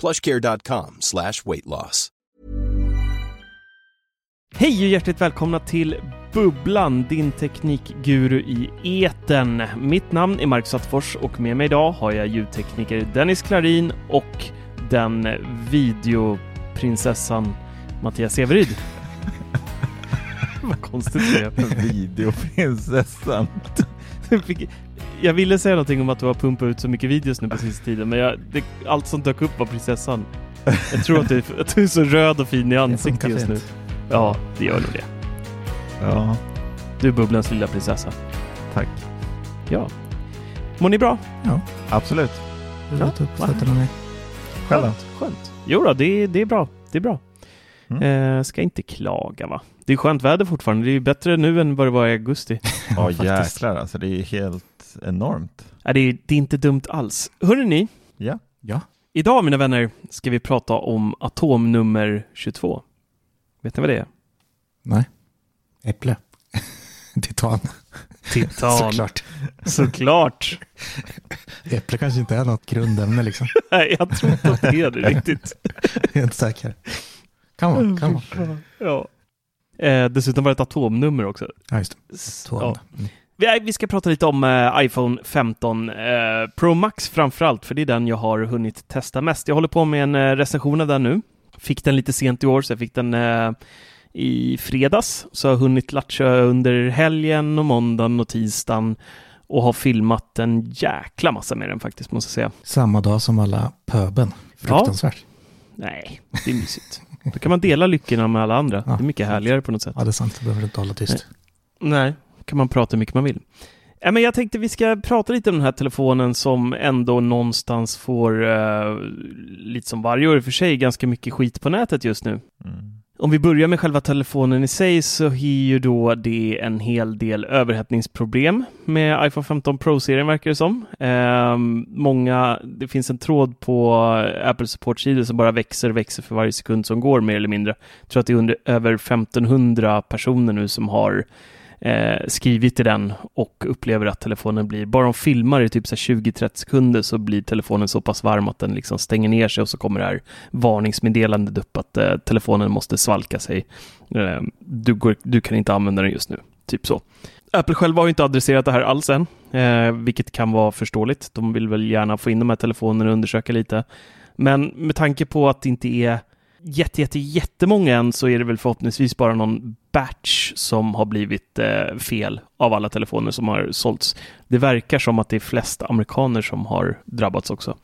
plushcare.com slash weight loss. Hej och hjärtligt välkomna till Bubblan, din teknikguru i eten. Mitt namn är Mark Sattfors och med mig idag har jag ljudtekniker Dennis Klarin och den videoprinsessan Mattias Everyd. Vad konstigt det är. Videoprinsessan. Jag ville säga någonting om att du har pumpat ut så mycket videos nu på sista tiden, men jag, det, allt som dök upp var prinsessan. Jag tror att du, att du är så röd och fin i ansiktet just nu. Ja, det gör nog det. Ja, Du är Bubblans lilla prinsessa. tack. Ja. Mår ni bra? Ja, absolut. Rätt upp fötterna ner. Själv? Skönt. Skönt. Jo då, det, det är bra. Det är bra. Mm. Eh, ska inte klaga va? Det är skönt väder fortfarande. Det är bättre nu än vad det var i augusti. Ja, jäklar alltså. Det är helt enormt. Nej, det, är, det är inte dumt alls. Hörrni ni, Ja. Ja. idag mina vänner ska vi prata om atomnummer 22. Vet ni vad det är? Nej. Äpple. Titan. Titan. Såklart. Såklart. Äpple kanske inte är något grundämne liksom. Nej, jag tror inte att det är det riktigt. Jag är inte säker. Kan vara, kan vara. Ja. Eh, dessutom var det ett atomnummer också. Ja, just det. Atom. ja. Vi, vi ska prata lite om eh, iPhone 15 eh, Pro Max framförallt, för det är den jag har hunnit testa mest. Jag håller på med en eh, recension av den nu. Fick den lite sent i år, så jag fick den eh, i fredags. Så jag har hunnit latcha under helgen och måndagen och tisdagen och har filmat en jäkla massa med den faktiskt, måste jag säga. Samma dag som alla pöben. Fruktansvärt. Nej, det är mysigt. Då kan man dela lyckorna med alla andra. Ja, det är mycket härligare på något sätt. Ja, det är sant. Du behöver inte hålla tyst. Nej, kan man prata hur mycket man vill. Ja, men jag tänkte vi ska prata lite om den här telefonen som ändå någonstans får, eh, lite som varje år i och för sig, ganska mycket skit på nätet just nu. Mm. Om vi börjar med själva telefonen i sig så är ju då det en hel del överhettningsproblem med iPhone 15 Pro-serien verkar det som. Ehm, många, det finns en tråd på Apple Support-sidor som bara växer och växer för varje sekund som går mer eller mindre. Jag tror att det är under, över 1500 personer nu som har eh, skrivit i den och upplever att telefonen blir, bara de filmar i typ 20-30 sekunder så blir telefonen så pass varm att den liksom stänger ner sig och så kommer det här varningsmeddelandet upp att eh, telefonen måste svalka sig. Eh, du, går, du kan inte använda den just nu, typ så. Apple själva har ju inte adresserat det här alls än, eh, vilket kan vara förståeligt. De vill väl gärna få in de här telefonerna och undersöka lite. Men med tanke på att det inte är jätte, jätte, jättemånga än så är det väl förhoppningsvis bara någon batch som har blivit eh, fel av alla telefoner som har sålts. Det verkar som att det är flest amerikaner som har drabbats också.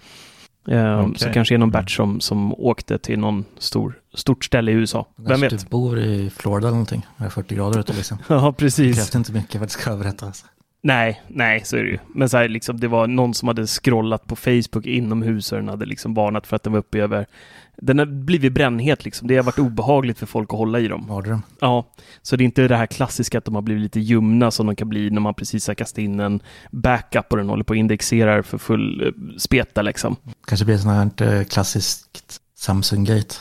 Eh, Okej. Så kanske är någon batch som, som åkte till någon stor, stort ställe i USA. Vem Kanske vet? du bor i Florida eller någonting. Det är 40 grader ute liksom. Ja, Det precis. krävs inte mycket för att det ska överhettas. Nej, nej, så är det ju. Men så här, liksom, det var någon som hade scrollat på Facebook inomhus och den hade liksom varnat för att den var uppe över... Den har blivit brännhet liksom. Det har varit obehagligt för folk att hålla i dem. Mardröm. Ja, så det är inte det här klassiska att de har blivit lite ljumna som de kan bli när man precis har kastat in en backup och den håller på och indexerar för full eh, speta liksom. Kanske blir sånt här eh, klassiskt Samsung-gate.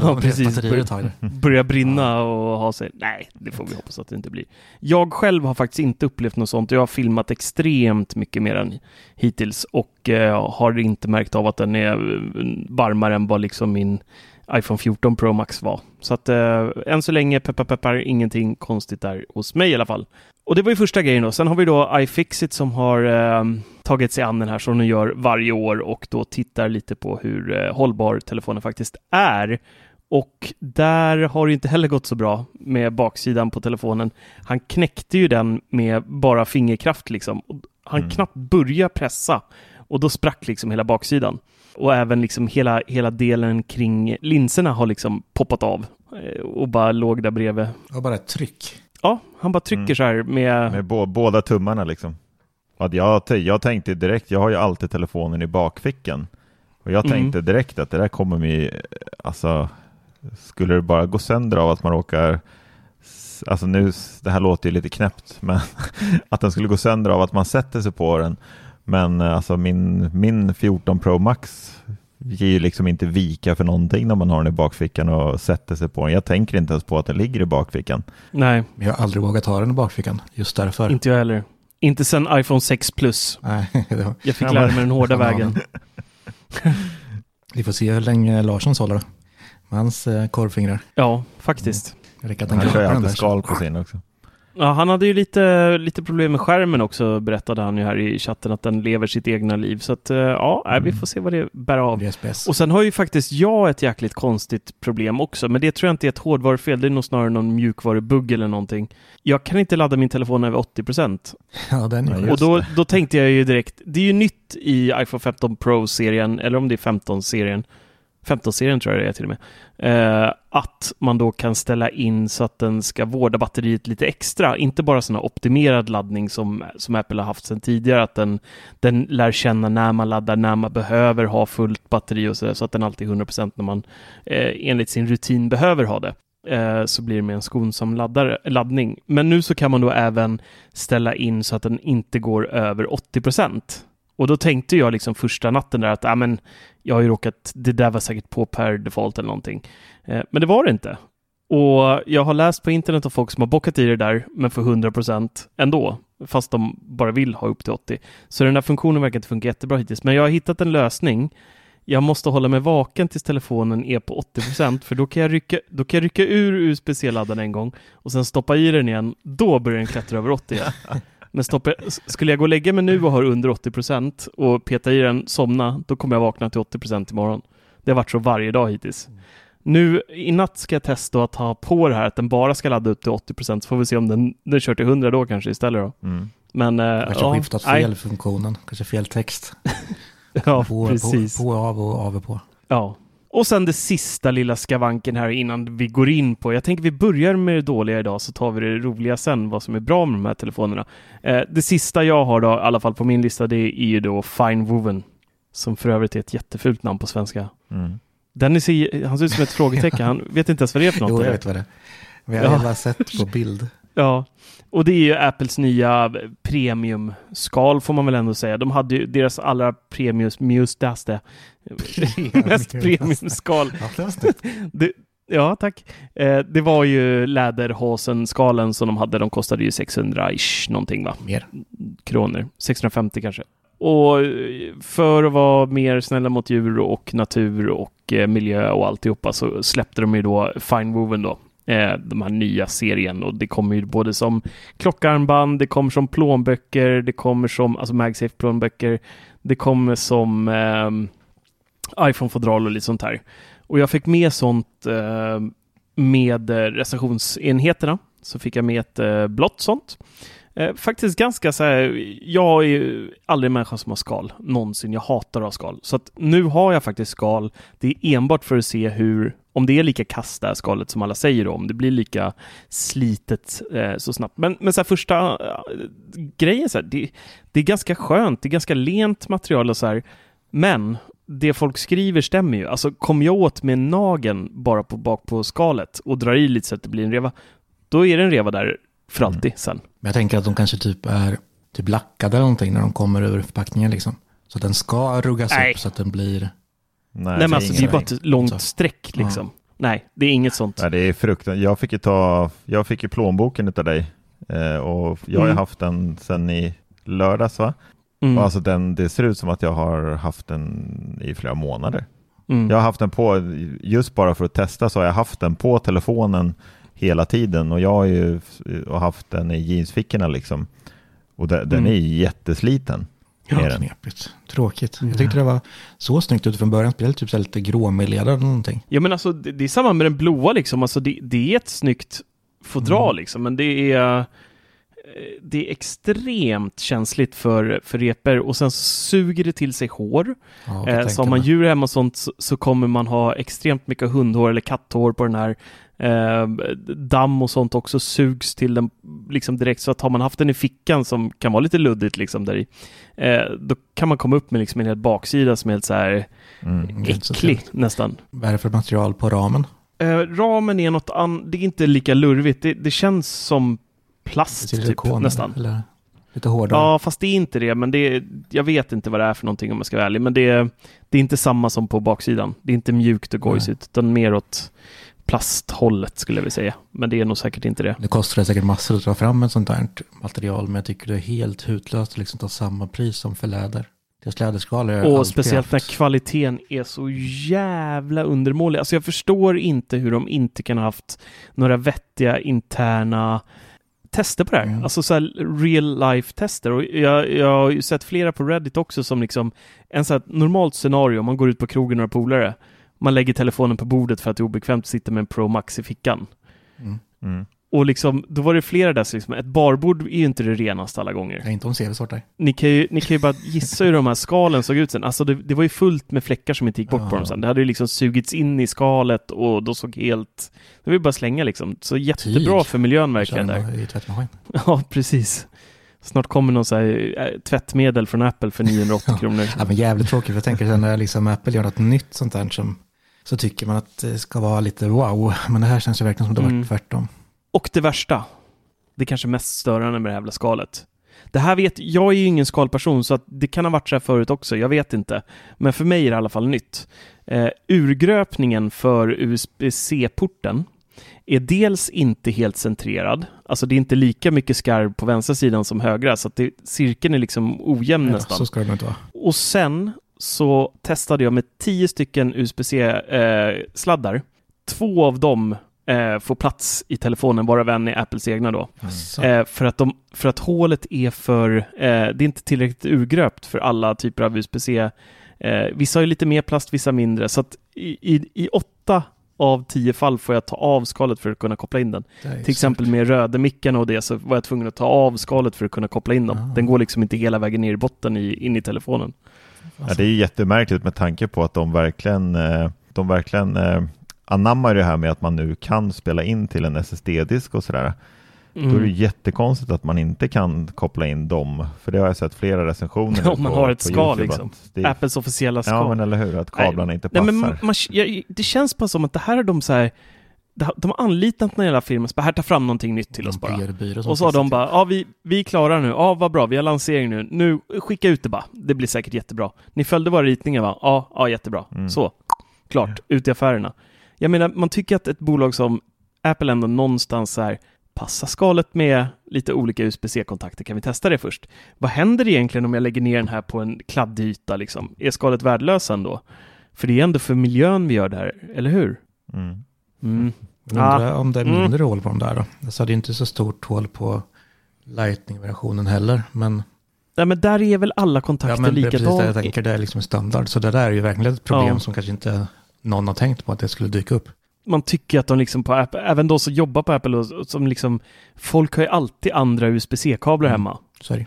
Ja, precis. tag. där. börja brinna och ha sig. Nej, det får vi hoppas att det inte blir. Jag själv har faktiskt inte upplevt något sånt. Jag har filmat extremt mycket mer än hittills och eh, har inte märkt av att den är eh, varmare än vad liksom min iPhone 14 Pro Max var. Så att eh, än så länge, peppar peppar, ingenting konstigt där hos mig i alla fall. Och det var ju första grejen då. Sen har vi då iFixit som har eh, tagit sig an den här som de gör varje år och då tittar lite på hur eh, hållbar telefonen faktiskt är. Och där har det inte heller gått så bra med baksidan på telefonen. Han knäckte ju den med bara fingerkraft liksom. Och Han Mm. knappt började pressa och då sprack liksom hela baksidan. Och även liksom hela, hela delen kring linserna har liksom poppat av eh, och bara låg där bredvid. Det var bara ett tryck. Ja, han bara trycker Mm. så här med... Med bå- båda tummarna liksom. Att jag, t- jag tänkte direkt, jag har ju alltid telefonen i bakfickan. Och jag Mm. tänkte direkt att det där kommer mig, alltså, skulle det bara gå sönder av att man råkar, alltså nu, det här låter ju lite knäppt, men att den skulle gå sönder av att man sätter sig på den. Men alltså min, min 14 Pro Max ger ju liksom inte vika för någonting när man har den i bakfickan och sätter sig på den. Jag tänker inte ens på att den ligger i bakfickan. Nej, jag har aldrig vågat ha den i bakfickan. Just därför. inte jag heller. Inte sen iPhone 6 Plus. Nej, det var- Jag fick lära mig den hårda vägen. Vi får se hur länge Larssons håller. Med hans eh, korvfingrar. Ja, faktiskt. Räcker att Han han kör ju alltid skal på sin också. Ja, han hade ju lite, lite problem med skärmen också, berättade han ju här i chatten, att den lever sitt egna liv. Så att, eh, ja, vi Mm. får se vad det bär av. Det. Och sen har ju faktiskt jag ett jäkligt konstigt problem också, men det tror jag inte är ett hårdvarufel, det är nog snarare någon mjukvarubugg eller någonting. Jag kan inte ladda min telefon över 80%. Ja, den Ja, är just Och då, då tänkte jag ju direkt, det är ju nytt i iPhone 15 Pro-serien, eller om det är 15-serien, 15-serien tror jag det är till och med, eh, att man då kan ställa in så att den ska vårda batteriet lite extra, inte bara sån här optimerad laddning som, som Apple har haft sedan tidigare, att den, den lär känna när man laddar, när man behöver ha fullt batteri och så, där, så att den alltid är 100% när man eh, enligt sin rutin behöver ha det. Eh, så blir det med en skonsam laddare, laddning. Men nu så kan man då även ställa in så att den inte går över 80%. Och då tänkte jag liksom första natten där att, ja men, jag har ju råkat, det där var säkert på per default eller någonting. Eh, men det var det inte. Och jag har läst på internet av folk som har bockat i det där, men för 100% ändå, fast de bara vill ha upp till 80. Så den här funktionen verkar inte funka jättebra hittills, men jag har hittat en lösning. Jag måste hålla mig vaken tills telefonen är på 80% för då kan jag rycka, då kan jag rycka ur USB-C-laddaren en gång och sen stoppa i den igen. Då börjar den klättra över 80. Men stoppa, skulle jag gå och lägga mig nu och ha under 80% och peta i den, somna, då kommer jag vakna till 80% imorgon. Det har varit så varje dag hittills. Nu i natt ska jag testa att ha på det här att den bara ska ladda upp till 80% så får vi se om den, den kör till 100 då kanske istället då. Mm. Men eh, Kanske ja, skiftat nej. fel funktionen. Kanske fel text. Ja, på, precis. På, på, av och av och på. Ja. Och sen det sista lilla skavanken här innan vi går in på. Jag tänker vi börjar med det dåliga idag så tar vi det roliga sen, vad som är bra med de här telefonerna. Eh, det sista jag har då, i alla fall på min lista, det är ju då Fine Woven. Som för övrigt är ett jättefult namn på svenska. Mm. Dennis, är, han ser ut som ett frågetecken. Han vet inte ens vad det är för något. Jo, jag vet vad det är. Jag har Ja. bara sett på bild. Ja, och det är ju Apples nya premiumskal får man väl ändå säga. De hade ju deras allra premiumsdaste, mest premiumskal. Ja, det tack. Eh, det var ju läderhosen-skalen som de hade. De kostade ju 600-ish någonting va? Mer. Kronor. 650 kanske. Och eh, för att vara mer snälla mot djur och natur och eh, miljö och alltihopa så släppte de ju då Fine Woven då. Eh, de här nya serien och det kommer ju både som klockarmband, det kommer som plånböcker, det kommer som alltså MagSafe plånböcker, det kommer som ehm, iPhone-fodral och lite sånt här. Och jag fick med sånt eh, med eh, recensionsenheterna. Så fick jag med ett eh, blått sånt. Eh, faktiskt ganska så här, jag är ju aldrig en människa som har skal, någonsin. Jag hatar att ha skal. Så att nu har jag faktiskt skal. Det är enbart för att se hur, om det är lika kast det här skalet som alla säger då, om det blir lika slitet eh, så snabbt. Men, men så här, första eh, grejen, så här, det, det är ganska skönt, det är ganska lent material och så här. Men det folk skriver stämmer ju. Alltså kommer jag åt med nageln bara på bak på skalet och drar i lite så att det blir en reva, då är det en reva där för alltid sen. Men jag tänker att de kanske typ är typ lackade eller någonting när de kommer ur förpackningen liksom. Så att den ska ruggas Nej. upp så att den blir... Nej, Nej men alltså det är bara ett långt Så. streck liksom. Nej, det är inget sånt. Nej, det är fruktansvärt. Jag fick ju ta, jag fick ju plånboken utav dig eh, och jag har ju Mm. haft den sedan i lördags va? Mm. Och alltså den, det ser ut som att jag har haft den i flera månader. Mm. Jag har haft den på, just bara för att testa så har jag haft den på telefonen hela tiden och jag har ju och haft den i jeansfickorna liksom. Och de, den Mm. är jättesliten. Ja, är den. knepigt. Tråkigt. Jag tyckte det var så snyggt ut från början. Spelade typ så lite gråmeljad eller någonting. Ja men alltså det, det är samma med den blåa liksom, alltså det, det är ett snyggt fodral Mm. liksom, men det är det är extremt känsligt för, för repor och sen suger det till sig hår. Ja, Eh, så har man djur hemma och sånt så, så kommer man ha extremt mycket hundhår eller katthår på den här. Eh, damm och sånt också sugs till den liksom direkt. Så att har man haft den i fickan som kan vara lite luddigt liksom där i, eh, då kan man komma upp med liksom en hel baksida som är helt så här Mm. Äcklig nästan. Vad är det för material på ramen? Eh, ramen är något annat, det är inte lika lurvigt. Det, det känns som plast typ, Silikon, nästan. Eller lite hårdare? Ja, fast det är inte det. Men det är, jag vet inte vad det är för någonting om jag ska vara ärlig. Men det är, det är inte samma som på baksidan. Det är inte mjukt och gojsigt, utan mer åt plasthållet skulle jag vilja säga. Men det är nog säkert inte det. Det kostar säkert massor att ta fram ett sånt här material, men jag tycker det är helt hutlöst att liksom ta samma pris som för läder. Deras läderskalor har jag Och speciellt när haft. kvaliteten är så jävla undermålig. Alltså jag förstår inte hur de inte kan ha haft några vettiga interna tester på det här. Mm. Alltså så här real life tester. Och jag, jag har ju sett flera på Reddit också som liksom en så här normalt scenario. Man går ut på krogen och några polare. Man lägger telefonen på bordet för att det är obekvämt att sitta med en Pro Max i fickan. Mm. Mm. Och liksom, då var det flera där, så liksom, ett barbord är ju inte det renaste alla gånger. Nej, inte om CV-sorter. Ni kan, ju, ni kan ju bara gissa hur de här skalen såg ut sen. Alltså det, det var ju fullt med fläckar som inte gick bort på Ja. dem sen. Det hade ju liksom sugits in i skalet och då såg helt... Det var ju bara slänga liksom. Så jättebra Tyg. för miljön verkligen där. I tvättmaskin. Ja, precis. Snart kommer någon så här äh, tvättmedel från Apple för 980 kronor. Ja, men jävligt tråkigt, för jag tänker sen när liksom Apple gör något nytt sånt där som så tycker man att det ska vara lite wow, men det här känns ju verkligen som det Mm. var tvärtom. Och det värsta, det kanske mest störande med det här jävla skalet. Det här vet, jag är ju ingen skalperson så att det kan ha varit så här förut också, jag vet inte. Men för mig är det i alla fall nytt. Eh, urgröpningen för USB-C-porten är dels inte helt centrerad, alltså det är inte lika mycket skarv på vänstra sidan som högra, så att det, cirkeln är liksom ojämn Ja, nästan. så ska det inte vara. Och sen så testade jag med 10 stycken USB-C-sladdar. Två av dem eh, får plats i telefonen, varav en är Apples egna då. Så. Eh, för, att de, för att hålet är för, eh, det är inte tillräckligt urgröpt för alla typer av USB-C. Eh, vissa har ju lite mer plast, vissa mindre. Så att i, i, i åtta av tio fall får jag ta av skalet för att kunna koppla in den. Till exempel med rödemickarna och det så var jag tvungen att ta av skalet för att kunna koppla in dem. Ah. Den går liksom inte hela vägen ner i botten i, in i telefonen. Ja, det är ju jättemärkligt med tanke på att de verkligen, eh, de verkligen eh, anammar det här med att man nu kan spela in till en SSD-disk och sådär. Då är det Mm. jättekonstigt att man inte kan koppla in dem. För det har jag sett flera recensioner Om man på, har ett skal liksom. Det, Apples officiella skal. ja, men eller hur, att kablarna inte Nej, passar. men man, man, jag, det känns bara som att det här är de så här, de har- anlitat någon jävla firma, så bara, här ta fram någonting nytt till oss bara. Och så har de finns bara, ja vi, vi är klara nu, ja vad bra, vi har lansering nu, nu skicka ut det bara, det blir säkert jättebra. Ni följde våra ritningar va? Ja, ja jättebra. Mm. Så, klart, ut i affärerna. Jag menar, man tycker att ett bolag som Apple ändå någonstans så här, passa skalet med lite olika USB-C-kontakter, kan vi testa det först? Vad händer egentligen om jag lägger ner den här på en kladdig yta liksom? Är skalet värdelöst ändå? För det är ändå för miljön vi gör det här, eller hur? Mm. Mm. Undrar om det är Mm. mindre hål på de där då. Alltså det är inte så stort hål på Lightning-versionen heller, men, Nej men där är väl alla ja, kontakter men är precis det jag likadana? tänker, det är liksom standard. Så det där är ju verkligen ett problem Ja. som kanske inte någon har tänkt på att det skulle dyka upp. man tycker att de liksom på Apple, även de som jobbar på Apple som liksom, folk har ju alltid andra USB-C-kablar Mm. hemma. Det.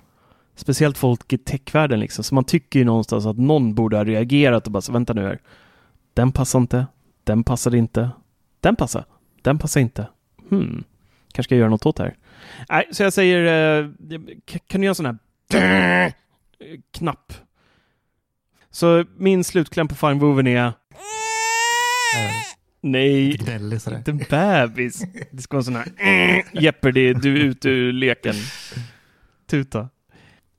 Speciellt folk i techvärlden liksom. Så man tycker ju någonstans att någon borde ha reagerat och bara så, vänta nu här. Den passar inte. Den passade inte. Den passar. Den passar inte. Hmm. Kanske ska jag göra något åt det här. Nej, så jag säger, eh, kan du göra en sån här knapp? Så min slutkläm på Fine Woven är nej, lite gnällig sådär. inte en bebis. Det ska vara en sån här Jeopardy, du är ute ur leken. Tuta.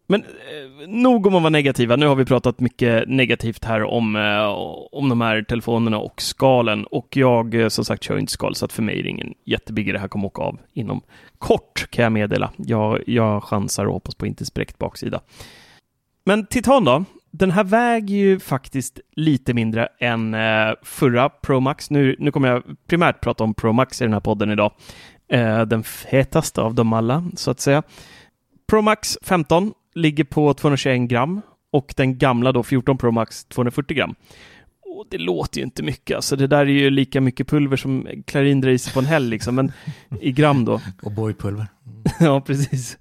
Men eh, nog om att vara negativa. Nu har vi pratat mycket negativt här om, eh, om de här telefonerna och skalen. Och jag, eh, som sagt, kör inte skal, så att för mig är det ingen jättebigge. Det här kommer åka av inom kort, kan jag meddela. Jag, jag chansar och hoppas på inte spräckt baksida. Men Titan då? Den här väger ju faktiskt lite mindre än eh, förra Pro Max. Nu, nu kommer jag primärt prata om Pro Max i den här podden idag. Eh, den fetaste av dem alla, så att säga. Pro Max 15 ligger på 221 gram och den gamla då 14 Pro Max 240 gram. Och det låter ju inte mycket, alltså det där är ju lika mycket pulver som Clarin drar i sig på en helg liksom, men i gram då. Och bojpulver. ja, precis.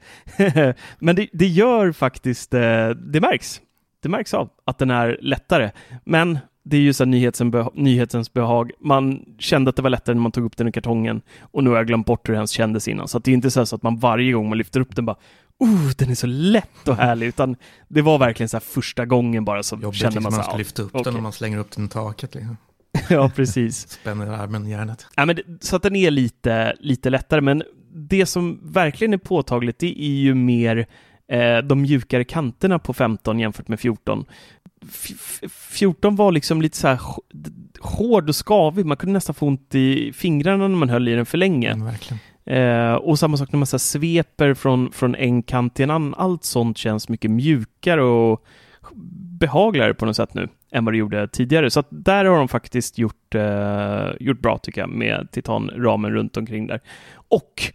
men det, det, gör faktiskt, eh, det märks. Det märks av att den är lättare. Men det är ju så nyhetens, nyhetens behag. Man kände att det var lättare när man tog upp den i kartongen och nu har jag glömt bort hur det ens kändes innan. Så det är inte så att man varje gång man lyfter upp den bara oh, den är så lätt och härlig, utan det var verkligen så här första gången bara så Jobbigt, kände man så man ska lyfta upp okay. den och man slänger upp den i taket. Liksom. ja, precis. Spänner armen i järnet. Ja, men det, så att den är lite, lite lättare, men det som verkligen är påtagligt, det är ju mer eh, de mjukare kanterna på 15 jämfört med 14. F 14 var liksom lite så här hård och skavig, man kunde nästan få ont i fingrarna när man höll i den för länge. Mm. Eh, och samma sak när man så sveper från, från en kant till en annan. Allt sånt känns mycket mjukare och behagligare på något sätt nu än vad det gjorde tidigare. Så att där har de faktiskt gjort, eh, gjort bra tycker jag med titanramen runt omkring där. Och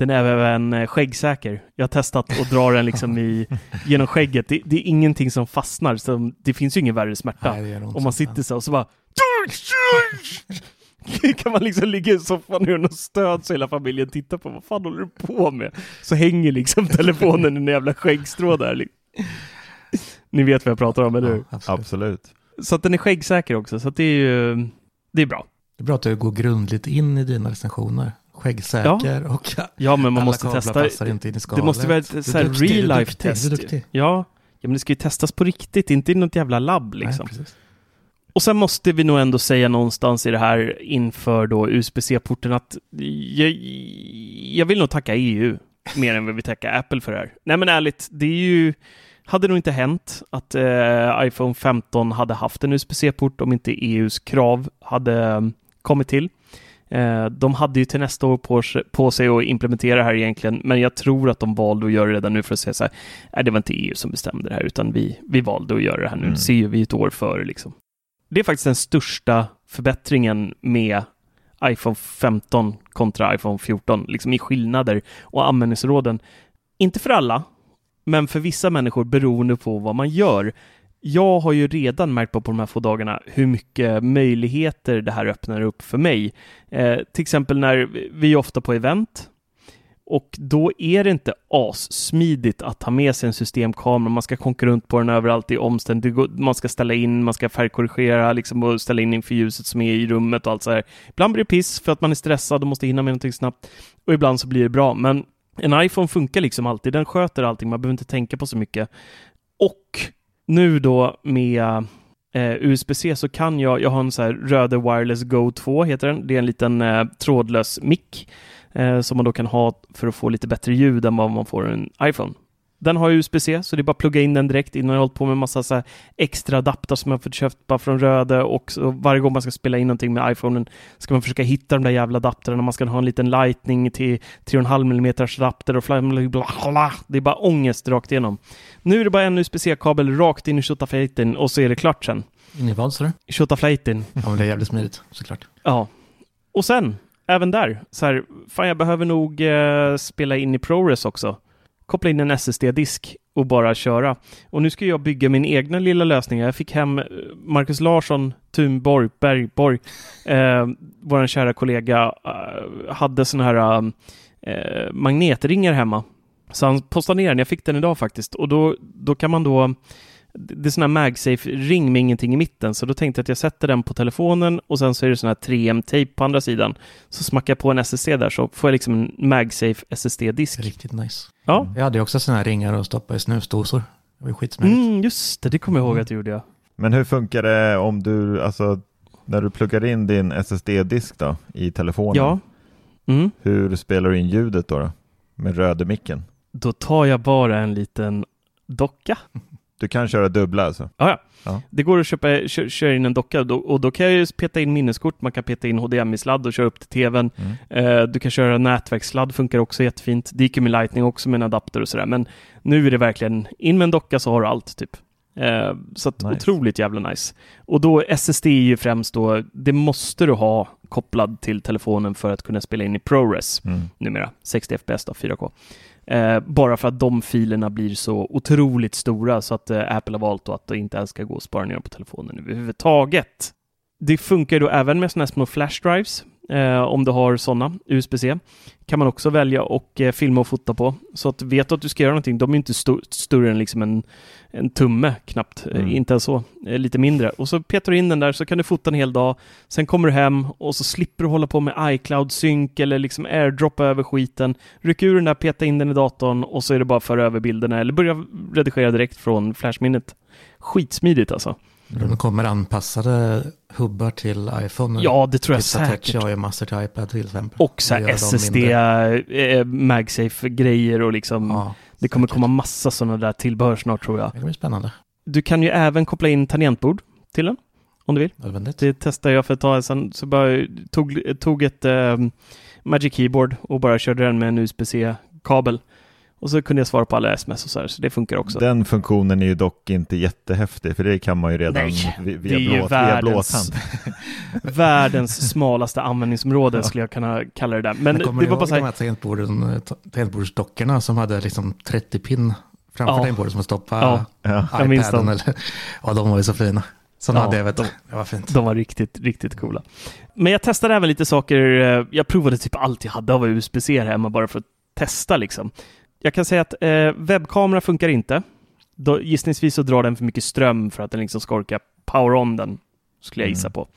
den är även skäggsäker. Jag har testat att dra den liksom i, genom skägget. Det, det, är ingenting som fastnar, så det finns ju ingen värre smärta. Nej, Om man sitter så och så bara kan man liksom ligga i soffan och göra något stöd så hela familjen tittar på vad fan håller du på med? Så hänger liksom telefonen i en jävla skäggstrå där. Ni vet vad jag pratar om, eller hur? Ja, absolut. absolut. Så att den är skäggsäker också, så att det är ju, det är bra. Det är bra att du går grundligt in i dina recensioner. Skäggsäker ja. och ja, men man måste testa. passar inte in i skalet. Det måste vara ett så här real life test. Ja. ja, men det ska ju testas på riktigt, inte i något jävla labb liksom. Nej, och sen måste vi nog ändå säga någonstans i det här inför då USB-C-porten att jag, jag vill nog tacka EU mer än vad vi tackar Apple för det här. Nej men ärligt, det är ju hade nog inte hänt att eh, iPhone 15 hade haft en USB-C-port om inte EUs krav hade um, kommit till. Eh, de hade ju till nästa år på, på, sig att implementera det här egentligen, men jag tror att de valde att göra det redan nu för att säga så här, nej det var inte EU som bestämde det här, utan vi, vi valde att göra det här nu. Mm. Det ser ju vi ett år före liksom det är faktiskt den största förbättringen med iPhone 15 kontra iPhone 14, liksom i skillnader och användningsråden. Inte för alla, men för vissa människor beroende på vad man gör. Jag har ju redan märkt på, på de här få dagarna hur mycket möjligheter det här öppnar upp för mig. Eh, till exempel när vi är ofta på event och då är det inte assmidigt att ta med sig en systemkamera. Man ska konka runt på den överallt i omständigt. Man ska ställa in, man ska färgkorrigera liksom, och ställa in inför ljuset som är i rummet och allt så här. Ibland blir det piss för att man är stressad och måste hinna med någonting snabbt. Och ibland så blir det bra. Men en iPhone funkar liksom alltid. Den sköter allting. Man behöver inte tänka på så mycket. Och nu då med eh, USB-C så kan jag, jag har en så här Röde Wireless Go 2 heter den. Det är en liten eh, trådlös mick eh, som man då kan ha för att få lite bättre ljud än vad man får en iPhone. Den har USB-C, så det är bara att plugga in den direkt. Innan jag har hållit på med massa så extra adapter som jag fått köpt bara från Röde och så varje gång man ska spela in någonting med iPhonen ska man försöka hitta de där jävla adapterna. Man ska ha en liten lightning till 3,5 mm adapter och bla, bla, Det är bara ångest rakt igenom. Nu är det bara en USB-C-kabel rakt in i tjotaflöjten och så är det klart sen. In i vad sa du? Tjotaflöjten. Ja, men det är jävligt smidigt såklart. Ja. Och sen även där, så här, fan jag behöver nog eh, spela in i ProRes också. Koppla in en SSD-disk och bara köra. Och nu ska jag bygga min egna lilla lösning. Jag fick hem eh, Marcus Larsson, Thunborg, Bergborg, eh, vår kära kollega, eh, hade sådana här eh, eh, magnetringar hemma. Så han postade ner den, jag fick den idag faktiskt. Och då, då kan man då det är sån här MagSafe-ring med ingenting i mitten, så då tänkte jag att jag sätter den på telefonen och sen så är det sån här 3M-tejp på andra sidan. Så smackar jag på en SSD där så får jag liksom en MagSafe SSD-disk. Riktigt nice. Ja. Jag hade ju också såna här ringar att stoppa i snusdosor. Det var ju skitsmidigt. Mm, just det, det kommer jag ihåg mm. att du gjorde ja. Men hur funkar det om du, alltså när du pluggar in din SSD-disk då i telefonen? Ja. Mm. Hur spelar du in ljudet då, då? Med rödemicken? Då tar jag bara en liten docka. Du kan köra dubbla alltså? Ja, ja. Det går att köpa, kö, köra in en docka då, och då kan jag ju peta in minneskort, man kan peta in HDMI-sladd och köra upp till tvn. Mm. Eh, du kan köra nätverkssladd, funkar också jättefint. Det gick ju med Lightning också med en adapter och sådär, men nu är det verkligen in med en docka så har du allt typ. Eh, så att Nice. otroligt jävla nice. Och då SSD är ju främst då, det måste du ha kopplad till telefonen för att kunna spela in i ProRes Mm. numera, 60 FPS då, 4K. Eh, bara för att de filerna blir så otroligt stora så att eh, Apple har valt att det inte ens ska gå att spara ner på telefonen överhuvudtaget. Det funkar ju då även med sådana här små flash drives, eh, om du har sådana, USB-C. Kan man också välja och eh, filma och fota på. Så att vet du att du ska göra någonting, de är inte större än liksom en, en tumme knappt, eh, Mm. inte ens så, eh, lite mindre. Och så petar du in den där så kan du fota en hel dag, sen kommer du hem och så slipper du hålla på med iCloud-synk eller liksom airdroppa över skiten. Ryck ur den där, peta in den i datorn och så är det bara att föra över bilderna eller börja redigera direkt från flashminnet. Skitsmidigt alltså. De kommer anpassade hubbar till iPhone. Ja, det tror jag Touch säkert. har ju Master till iPad till exempel. Och så här SSD, eh, MagSafe-grejer och liksom Ja, det kommer säkert. komma massa sådana där tillbehör snart tror jag. Det blir spännande. Du kan ju även koppla in tangentbord till den om du vill. Nödvändigt. Det testade jag för ett tag sedan. Så bara tog, tog ett eh, Magic Keyboard och bara körde den med en USB-C-kabel. Och så kunde jag svara på alla sms och så här, så det funkar också. Den funktionen är ju dock inte jättehäftig, för det kan man ju redan Nej, vi- det är ju via, blå, via världens-. Världens smalaste användningsområde skulle jag kunna kalla det där. Men, Men det kommer var du bara ihåg så de här, här tangentborden, eh, ta- tangentbordsdockorna som hade liksom 30 pin framför Ja. tangentbordet som att stoppa Ja, iPaden eller Ja, de var ju så fina. Sådana Ja, hade jag, vet du. de- Det var fint. De var riktigt, riktigt coola. Men jag testade även lite saker. eh, Jag provade typ allt jag hade av USB-C här hemma bara för att testa liksom. Jag kan säga att eh, webbkamera funkar inte. Då, gissningsvis så drar den för mycket ström för att den liksom ska orka power on den, skulle jag gissa Mm. på.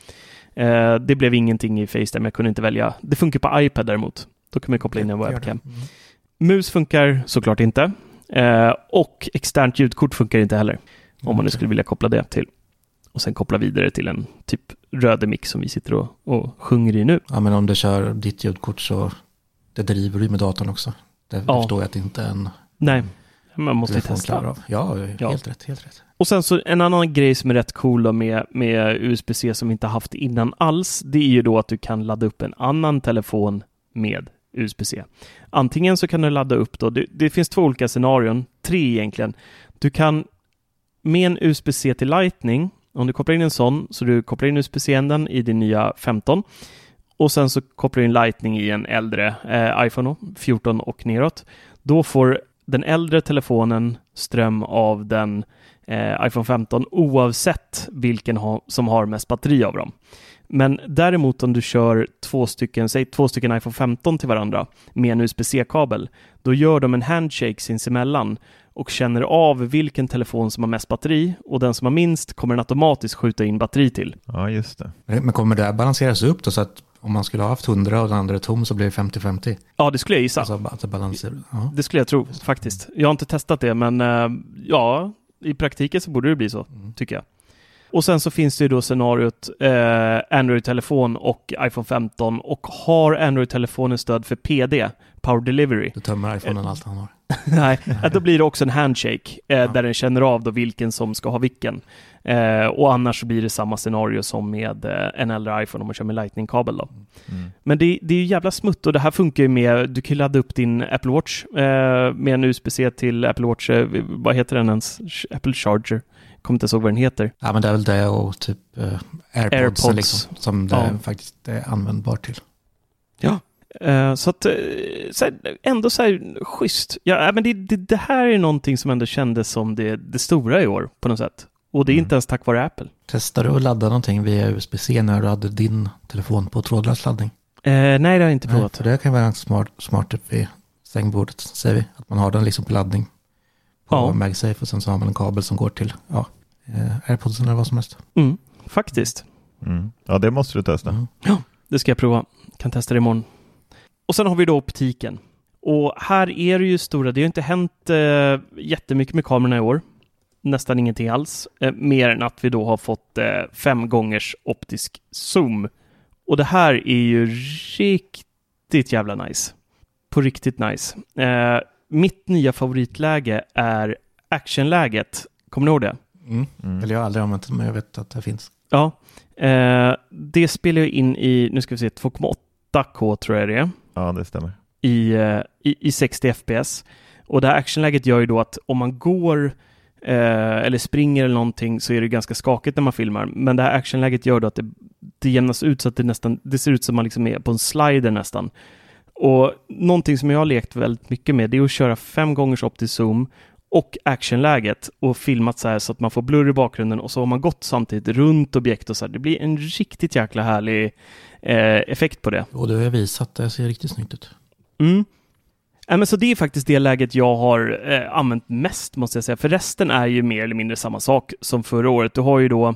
Eh, det blev ingenting i Facetime, jag kunde inte välja. Det funkar på iPad däremot. Då kan man koppla in en webcam. Mm. Mus funkar såklart inte. Eh, och externt ljudkort funkar inte heller. Om man nu skulle vilja koppla det till. Och sen koppla vidare till en typ rödemix som vi sitter och, och sjunger i nu. Ja, men om du kör ditt ljudkort så det driver du med datorn också. Det, det Ja. förstår jag att inte en Nej, man måste testa. Ja, Ja. helt rätt, helt rätt. Och sen så en annan grej som är rätt cool med, med USB-C som vi inte haft innan alls, det är ju då att du kan ladda upp en annan telefon med USB-C. Antingen så kan du ladda upp då, det, det finns två olika scenarion, tre egentligen. Du kan med en USB-C till Lightning, om du kopplar in en sån, så du kopplar in USB-C-änden i din nya 15 och sen så kopplar du in Lightning i en äldre eh, iPhone då, 14 och neråt. Då får den äldre telefonen ström av den eh, iPhone 15 oavsett vilken ha, som har mest batteri av dem. Men däremot om du kör två stycken, säg två stycken iPhone 15 till varandra med en USB-C-kabel, då gör de en handshake sinsemellan och känner av vilken telefon som har mest batteri och den som har minst kommer den automatiskt skjuta in batteri till. ja, just det. Men men kommer det här balanseras upp då så att om man skulle ha haft 100 och den andra är tom så blir det 50-50? Ja, det skulle jag gissa. Alltså att det balanserar. Ja. Det skulle jag tro faktiskt. Jag har inte testat det, men eh, ja, i praktiken så borde det bli så, Mm. tycker jag. Och sen så finns det ju då scenariot eh, Android-telefon och iPhone 15 och har Android-telefonen stöd för PD, Power Delivery? Du tömmer iPhonen allt han har. Nej, då blir det också en handshake eh, Ja. där den känner av då vilken som ska ha vilken. Eh, och annars så blir det samma scenario som med eh, en äldre iPhone om man kör med Lightning-kabel då. Mm. Men det, det är ju jävla smutt och det här funkar ju med, du kan ju ladda upp din Apple Watch eh, med en USB-C till Apple Watch, eh, vad heter den ens? Apple Charger. Kommer inte ens ihåg vad den heter. Ja, men det är väl det och typ eh, AirPods, AirPods. Liksom, som det Ja. faktiskt är användbart till. Eh, så att, så här, ändå så här schysst. Ja, men det, det, det här är någonting som ändå kändes som det, det stora i år på något sätt. Och det är Mm. inte ens tack vare Apple. Testar du att ladda någonting via USB-C när du hade din telefon på trådlös laddning? Eh, nej, det har jag inte Nej, provat. för det kan vara ganska smart, smart typ vid sängbordet, säger vi. Att man har den liksom på laddning på Ja. MagSafe och sen så har man en kabel som går till ja, eh, AirPods eller vad som helst. Mm, faktiskt. Mm. Ja, det måste du testa. Mm. Det ska jag prova. Kan testa det imorgon. Och sen har vi då optiken. Och här är det ju stora, det har inte hänt eh, jättemycket med kamerorna i år. Nästan ingenting alls. Eh, mer än att vi då har fått eh, fem gångers optisk zoom. Och det här är ju riktigt jävla nice. På riktigt nice. Eh, mitt nya favoritläge är actionläget. Kommer ni ihåg det? Mm. Mm. Eller jag har aldrig använt det, men jag vet att det finns. Ja. Eh, det spelar ju in i, nu ska vi se, 2,8K tror jag det är. Ja, det stämmer. i, eh, i, i 60 FPS. Och det här actionläget gör ju då att om man går eh, eller springer eller någonting så är det ganska skakigt när man filmar. Men det här actionläget gör då att det, det jämnas ut så att det nästan, det ser ut som man liksom är på en slider nästan. Och någonting som jag har lekt väldigt mycket med det är att köra fem gångers optisk zoom och actionläget och filmat så här så att man får blurr i bakgrunden och så har man gått samtidigt runt objekt och så här. Det blir en riktigt jäkla härlig eh, effekt på det. Och du har jag visat, det ser riktigt snyggt ut. Mm. Ja, men så det är faktiskt det läget jag har eh, använt mest måste jag säga, för resten är ju mer eller mindre samma sak som förra året. Du har ju då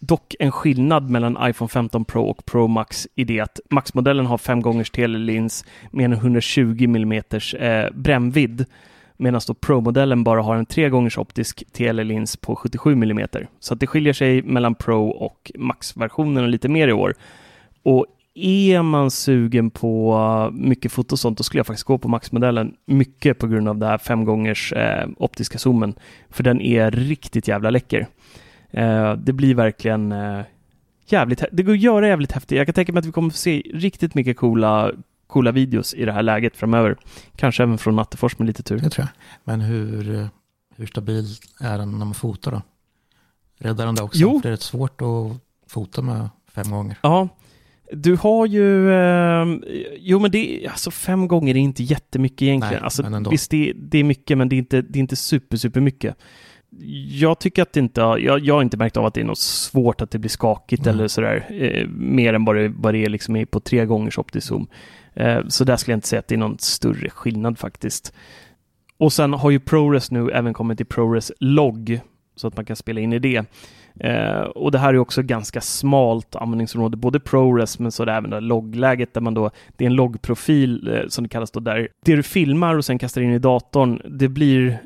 dock en skillnad mellan iPhone 15 Pro och Pro Max i det att Max-modellen har 5 gångers telelins med en 120 mm eh, brännvidd medan då Pro-modellen bara har en 3 gångers optisk telelins på 77 mm. Så att det skiljer sig mellan Pro och Max-versionerna lite mer i år. Och är man sugen på mycket foto och sånt, då skulle jag faktiskt gå på Max-modellen. Mycket på grund av det här fem gångers eh, optiska zoomen. För den är riktigt jävla läcker. Eh, det blir verkligen eh, jävligt, det går att göra jävligt häftigt. Jag kan tänka mig att vi kommer få se riktigt mycket coola, coola videos i det här läget framöver. Kanske även från Nattefors med lite tur. Det tror jag. Men hur, eh, hur stabil är den när man fotar då? Räddar den det också? Jo. För det är rätt svårt att fota med fem gånger. Ja, du har ju... Eh, jo, men det är alltså fem gånger är inte jättemycket egentligen. Nej, alltså, men ändå. visst, det, det är mycket, men det är inte, det är inte super, super mycket. Jag tycker att det inte jag, jag har inte märkt av att det är något svårt att det blir skakigt Mm. eller sådär. Eh, mer än vad det, vad det är liksom på tre gångers optisk zoom. Eh, så där skulle jag inte säga att det är någon större skillnad faktiskt. Och sen har ju ProRes nu även kommit till ProRes logg så att man kan spela in i det. Eh, och det här är också ganska smalt användningsområde, både ProRes men så är det även det loggläget där man då, det är en loggprofil eh, som det kallas då, där det du filmar och sen kastar in i datorn, det blir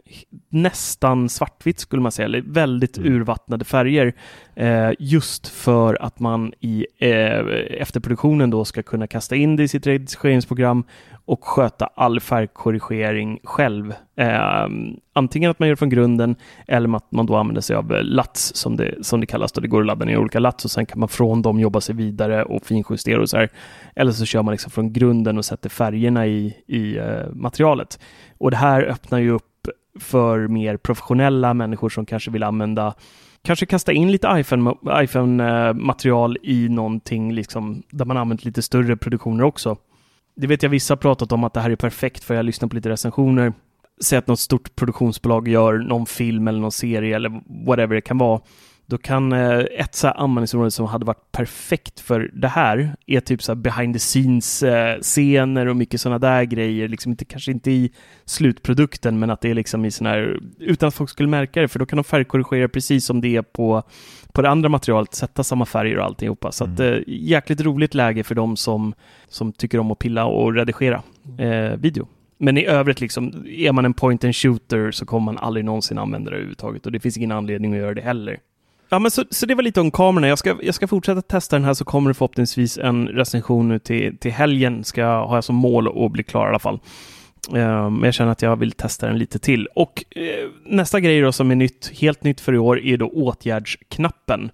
nästan svartvitt skulle man säga, eller väldigt Mm. urvattnade färger. Eh, just för att man i eh, efterproduktionen då ska kunna kasta in det i sitt redigeringsprogram och sköta all färgkorrigering själv. Eh, antingen att man gör det från grunden eller att man då använder sig av eh, lats, som det, som det kallas. Då. Det går att ladda ner olika lats och sen kan man från dem jobba sig vidare och finjustera och så här. Eller så kör man liksom från grunden och sätter färgerna i, i eh, materialet. Och det här öppnar ju upp för mer professionella människor som kanske vill använda Kanske kasta in lite iPhone-material eh, i någonting liksom, där man använt lite större produktioner också. Det vet jag vissa har pratat om att det här är perfekt för jag lyssnar på lite recensioner. Säg att något stort produktionsbolag gör någon film eller någon serie eller whatever det kan vara. Då kan eh, ett så här användningsområde som hade varit perfekt för det här är typ så här behind the scenes eh, och mycket sådana där grejer. Liksom inte, kanske inte i slutprodukten men att det är liksom i sån här utan att folk skulle märka det för då kan de färgkorrigera precis som det är på, på det andra materialet, sätta samma färger och alltihopa. Så att eh, jäkligt roligt läge för de som, som tycker om att pilla och redigera eh, video. Men i övrigt, liksom, är man en point and shooter så kommer man aldrig någonsin använda det överhuvudtaget och det finns ingen anledning att göra det heller. Ja, men så, så det var lite om kamerorna. Jag ska, jag ska fortsätta testa den här så kommer det förhoppningsvis en recension nu till, till helgen. Ska jag, har jag som mål att bli klar i alla fall. Ehm, men jag känner att jag vill testa den lite till. Och eh, nästa grej då som är nytt, helt nytt för i år är då åtgärdsknappen.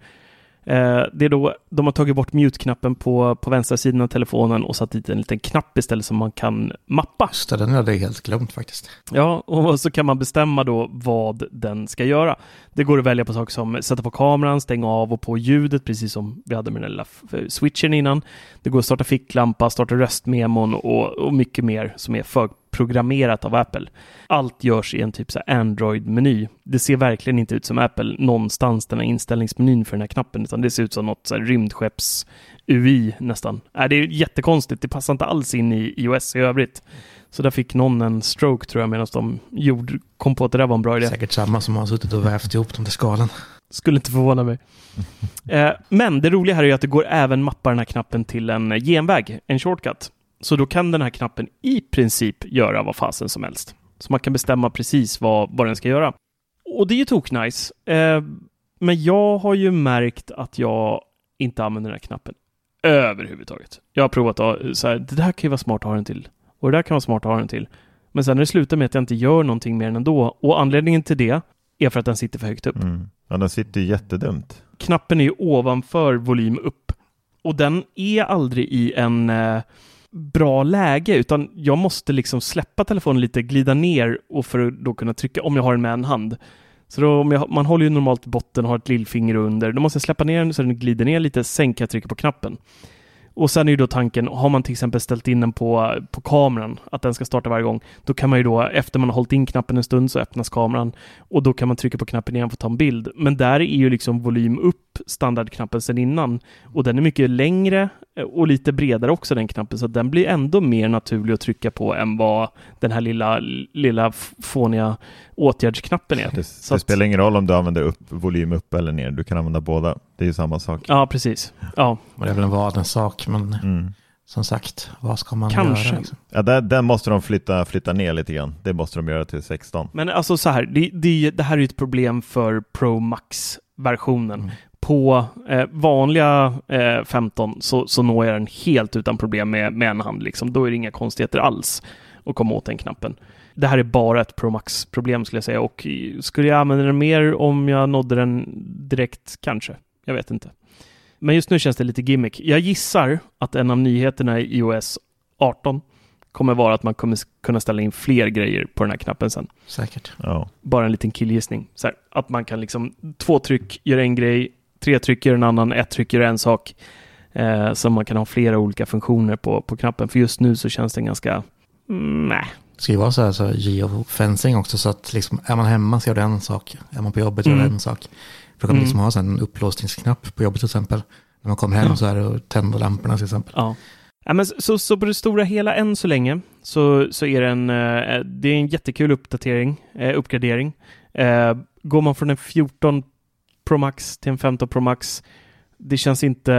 Eh, det är då de har tagit bort mute-knappen på, på vänstra sidan av telefonen och satt dit en liten knapp istället som man kan mappa. Just det, den hade jag helt glömt faktiskt. Ja, och så kan man bestämma då vad den ska göra. Det går att välja på saker som sätta på kameran, stänga av och på ljudet, precis som vi hade med den lilla f- switchen innan. Det går att starta ficklampa, starta röstmemon och, och mycket mer som är förprogrammerat av Apple. Allt görs i en typ så Android-meny. Det ser verkligen inte ut som Apple någonstans, den här inställningsmenyn för den här knappen, utan det ser ut som något så här rymdskepps UI nästan. Äh, det är jättekonstigt, det passar inte alls in i iOS i övrigt. Så där fick någon en stroke tror jag medan de gjorde, kom på att det där var en bra idé. Säkert samma som har suttit och vävt ihop de där skalen. Skulle inte förvåna mig. Eh, men det roliga här är ju att det går även mappa den här knappen till en genväg, en shortcut. Så då kan den här knappen i princip göra vad fasen som helst. Så man kan bestämma precis vad, vad den ska göra. Och det är ju toknice. Eh, men jag har ju märkt att jag inte använder den här knappen överhuvudtaget. Jag har provat att så här, det där kan ju vara smart att ha den till. Och det där kan vara smart att ha den till. Men sen när det slutar med att jag inte gör någonting mer än ändå. Och anledningen till det är för att den sitter för högt upp. Mm. Ja, den sitter ju jättedumt. Knappen är ju ovanför volym upp. Och den är aldrig i en eh, bra läge, utan jag måste liksom släppa telefonen lite, glida ner och för att då kunna trycka, om jag har den med en hand. Så då, om jag, man håller ju normalt i botten och har ett lillfinger under, då måste jag släppa ner den så den glider ner lite, sen kan jag trycka på knappen. Och sen är ju då tanken, har man till exempel ställt in den på, på kameran, att den ska starta varje gång, då kan man ju då, efter man har hållit in knappen en stund, så öppnas kameran och då kan man trycka på knappen igen för att ta en bild. Men där är ju liksom volym upp standardknappen sedan innan och den är mycket längre och lite bredare också den knappen, så den blir ändå mer naturlig att trycka på än vad den här lilla, lilla fåniga åtgärdsknappen är. Det, det att- spelar ingen roll om du använder upp, volym upp eller ner. Du kan använda båda. Det är ju samma sak. Ja, precis. Ja, Och det är väl en vadens sak, men Mm. som sagt, vad ska man Kanske. göra? Liksom? Ja, där, där måste de flytta, flytta ner lite grann. Det måste de göra till 16. Men alltså så här, det, det, det här är ju ett problem för Pro Max-versionen. Mm. På eh, vanliga eh, 15 så, så når jag den helt utan problem med, med en hand. Liksom. Då är det inga konstigheter alls att komma åt den knappen. Det här är bara ett Pro Max-problem skulle jag säga och skulle jag använda den mer om jag nådde den direkt? Kanske. Jag vet inte. Men just nu känns det lite gimmick. Jag gissar att en av nyheterna i iOS 18 kommer vara att man kommer kunna ställa in fler grejer på den här knappen sen Säkert. Ja. bara en liten killgissning. Så här, att man kan liksom, två tryck gör en grej, tre tryck gör en annan, ett tryck gör en sak. Eh, så man kan ha flera olika funktioner på, på knappen. För just nu så känns den ganska, mm, nej. Det ska ju vara så här så geofencing också, så att liksom, är man hemma så gör det en sak, är man på jobbet gör det Mm. en sak. För då kan man Mm. liksom ha så här en upplåsningsknapp på jobbet till exempel. När man kommer hem Ja. så är det att tända lamporna till exempel. Ja. Ja, men så, så på det stora hela än så länge så, så är det en, eh, det är en jättekul uppdatering, eh, uppgradering. Eh, går man från en 14 Pro Max till en 15 Pro Max, det känns inte,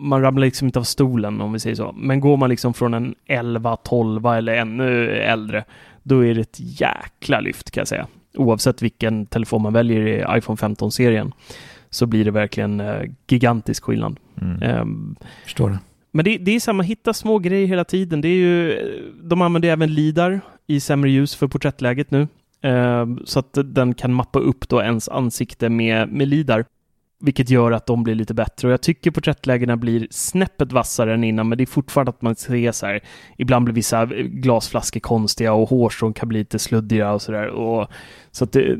man ramlar liksom inte av stolen om vi säger så. Men går man liksom från en 11, 12 eller ännu äldre, då är det ett jäkla lyft kan jag säga. Oavsett vilken telefon man väljer i iPhone 15-serien så blir det verkligen eh, gigantisk skillnad. Mm. Ehm, Förstår du? men det, det är samma, hitta små grejer hela tiden. Det är ju, de använder även LIDAR i sämre ljus för porträttläget nu. Ehm, så att den kan mappa upp då ens ansikte med, med LIDAR. Vilket gör att de blir lite bättre. Och jag tycker porträttlägena blir snäppet vassare än innan, men det är fortfarande att man ser så här. Ibland blir vissa glasflaskor konstiga och hårstrån kan bli lite sluddiga och sådär. Så att det,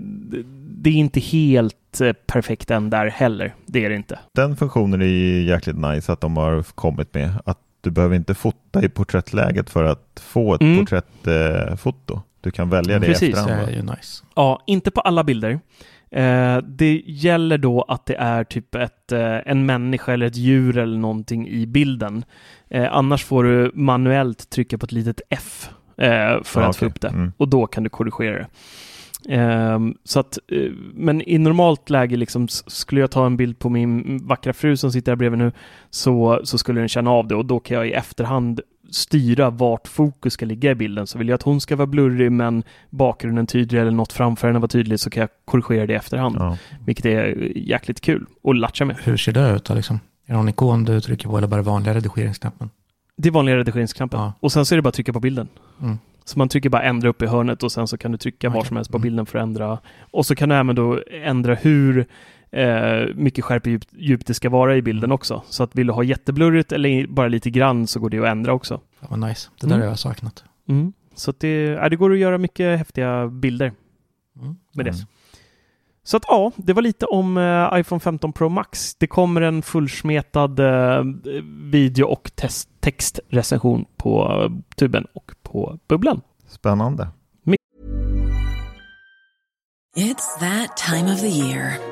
det, är inte helt eh, perfekt än där heller. Det är det inte. Den funktionen är ju jäkligt nice att de har kommit med. Att du behöver inte fota i porträttläget för att få ett Mm. porträttfoto. Du kan välja det i Precis. Det efterhand. är ju nice. Ja, inte på alla bilder. Eh, det gäller då att det är typ ett, eh, en människa eller ett djur eller någonting i bilden. Eh, annars får du manuellt trycka på ett litet F för Ja, att få okej. upp det. Mm. Och då kan du korrigera det. Ehm, så att, men i normalt läge, liksom, skulle jag ta en bild på min vackra fru som sitter här bredvid nu, så, så skulle den känna av det och då kan jag i efterhand styra vart fokus ska ligga i bilden. Så vill jag att hon ska vara blurrig men bakgrunden tydlig eller något framför henne var tydligt så kan jag korrigera det i efterhand. Ja. Vilket är jäkligt kul att latcha med. Hur ser det ut då liksom? Är det någon ikon du trycker på eller bara vanliga redigeringsknappen? Det är vanliga redigeringsknappen. Ja. Och sen så är det bara att trycka på bilden. Mm. Så man trycker bara ändra upp i hörnet och sen så kan du trycka var Okej. som helst på Mm. bilden för att ändra. Och så kan du även då ändra hur eh, mycket skärp djup, djup det ska vara i bilden också. Så att vill du ha jätteblurrigt eller bara lite grann så går det att ändra också. Ja, vad nice. Det där Mm. har jag saknat. Så att det, ja, det går att göra mycket häftiga bilder Mm. med Mm. det. Så att ja, det var lite om eh, iPhone 15 Pro Max. Det kommer en fullsmetad eh, video och test, textrecension på eh, tuben och på bubblan. Spännande. It's that time of the year.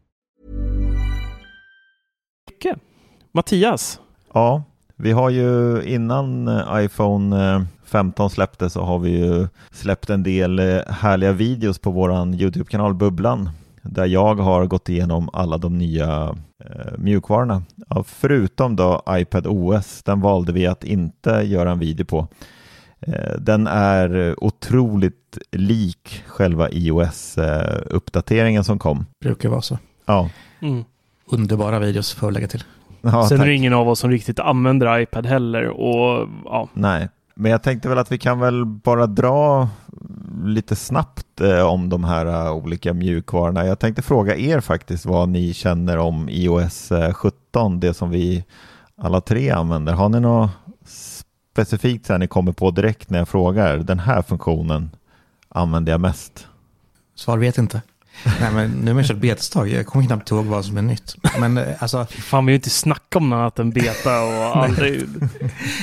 Mycket. Mattias, Ja, vi har ju innan eh, iPhone eh, 15 släpptes så har vi ju släppt en del eh, härliga videos på våran YouTube-kanal Bubblan där jag har gått igenom alla de nya eh, mjukvarorna. Ja, förutom då iPad OS, den valde vi att inte göra en video på. Eh, den är otroligt lik själva iOS-uppdateringen som kom. Brukar vara så. Ja, mm. Underbara videos får jag lägga till. ja sen är tack. det ingen av oss som riktigt använder iPad heller och ja, Nej, men jag tänkte väl att vi kan väl bara dra lite snabbt eh, om de här eh, olika mjukvarorna. Jag tänkte fråga er faktiskt vad ni känner om iOS eh, 17, det som vi alla tre använder. Har ni något specifikt så här ni kommer på direkt när jag frågar? Den här funktionen använder jag mest. Svar vet inte. Nej, men nu har man kört betestag. Jag kommer knappt ihåg vad som är nytt. Men eh, alltså, fan vi vill inte snacka om något annat än beta och aldrig i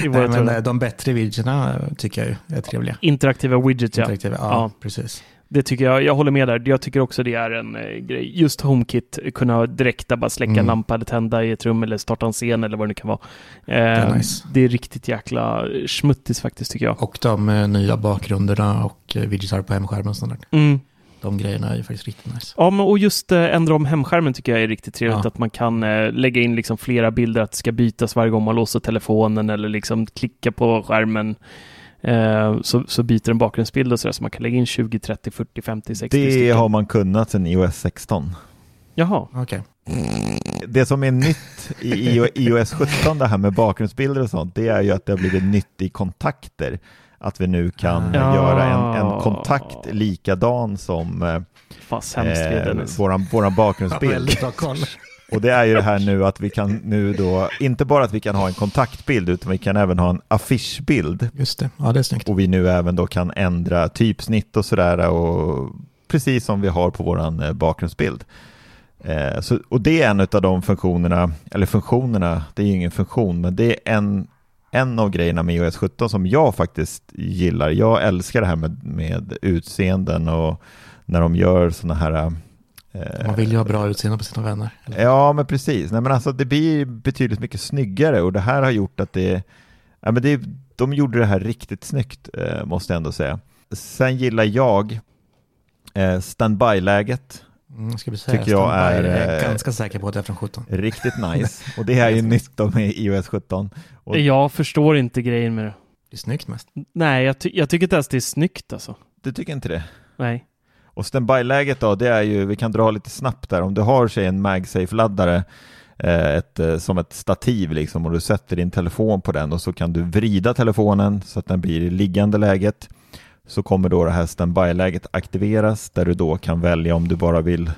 nej, men, eh, de bättre widgetarna tycker jag ju är trevliga. Interaktiva widgets. Interaktiva, ja, Ja. precis. Det tycker jag, jag håller med där. Jag tycker också det är en eh, grej. Just HomeKit, kunna direkt bara släcka en Mm. lampa eller tända i ett rum eller starta en scen eller vad det nu kan vara. Eh, är nice. det är riktigt jäkla smuttis faktiskt tycker jag. Och de eh, nya bakgrunderna och eh, widgetar på hemskärmen och sånt där. Mm. De grejerna är ju faktiskt riktigt nice. Ja, men och just eh, ändra om hemskärmen tycker jag är riktigt trevligt. Ja. Att man kan eh, lägga in liksom flera bilder, att det ska bytas varje gång man låser telefonen eller liksom klicka på skärmen. Eh, så, så byter den bakgrundsbild och sådär, så man kan lägga in 20, 30, 40, 50, 60 Det stycken. har man kunnat sedan iOS 16. Jaha. Okej. Det som är nytt i iO- iOS 17, det här med bakgrundsbilder och sånt, det är ju att det har blivit nytt i kontakter. Att vi nu kan Ja. göra en, en kontakt likadan som eh, Dennis. våran, våran bakgrundsbild. Och det är ju det här nu att vi kan nu då, inte bara att vi kan ha en kontaktbild, utan vi kan även ha en affischbild. Just det, ja det är snyggt. Och vi nu även då kan ändra typsnitt och sådär, och precis som vi har på våran eh, bakgrundsbild. Eh, så, och det är en av de funktionerna, eller funktionerna, det är ju ingen funktion, men det är en, en av grejerna med iOS 17 som jag faktiskt gillar. Jag älskar det här med, med utseenden och när de gör sådana här eh, Man vill ju ha bra utseende på sina vänner. Eller? Ja, men precis. Nej, men alltså, det blir betydligt mycket snyggare och det här har gjort att det, ja, men det de gjorde det här riktigt snyggt, eh, måste jag ändå säga. Sen gillar jag eh, standby-läget, Mm, ska vi säga. Tycker jag är, är eh, ganska säker på att det är från 17. riktigt nice. Och det är ju nytt med iOS 17. Och Jag förstår inte grejen med det. Det är snyggt mest. Nej, jag, ty- jag tycker inte ens det är snyggt alltså. du tycker inte det? Nej. Och standby-läget då, det är ju, vi kan dra lite snabbt där, om du har sig en MagSafe-laddare eh, ett, eh, som ett stativ liksom och du sätter din telefon på den och så kan du vrida telefonen så att den blir i liggande läget så kommer då det här standby-läget aktiveras där du då kan välja om du bara vill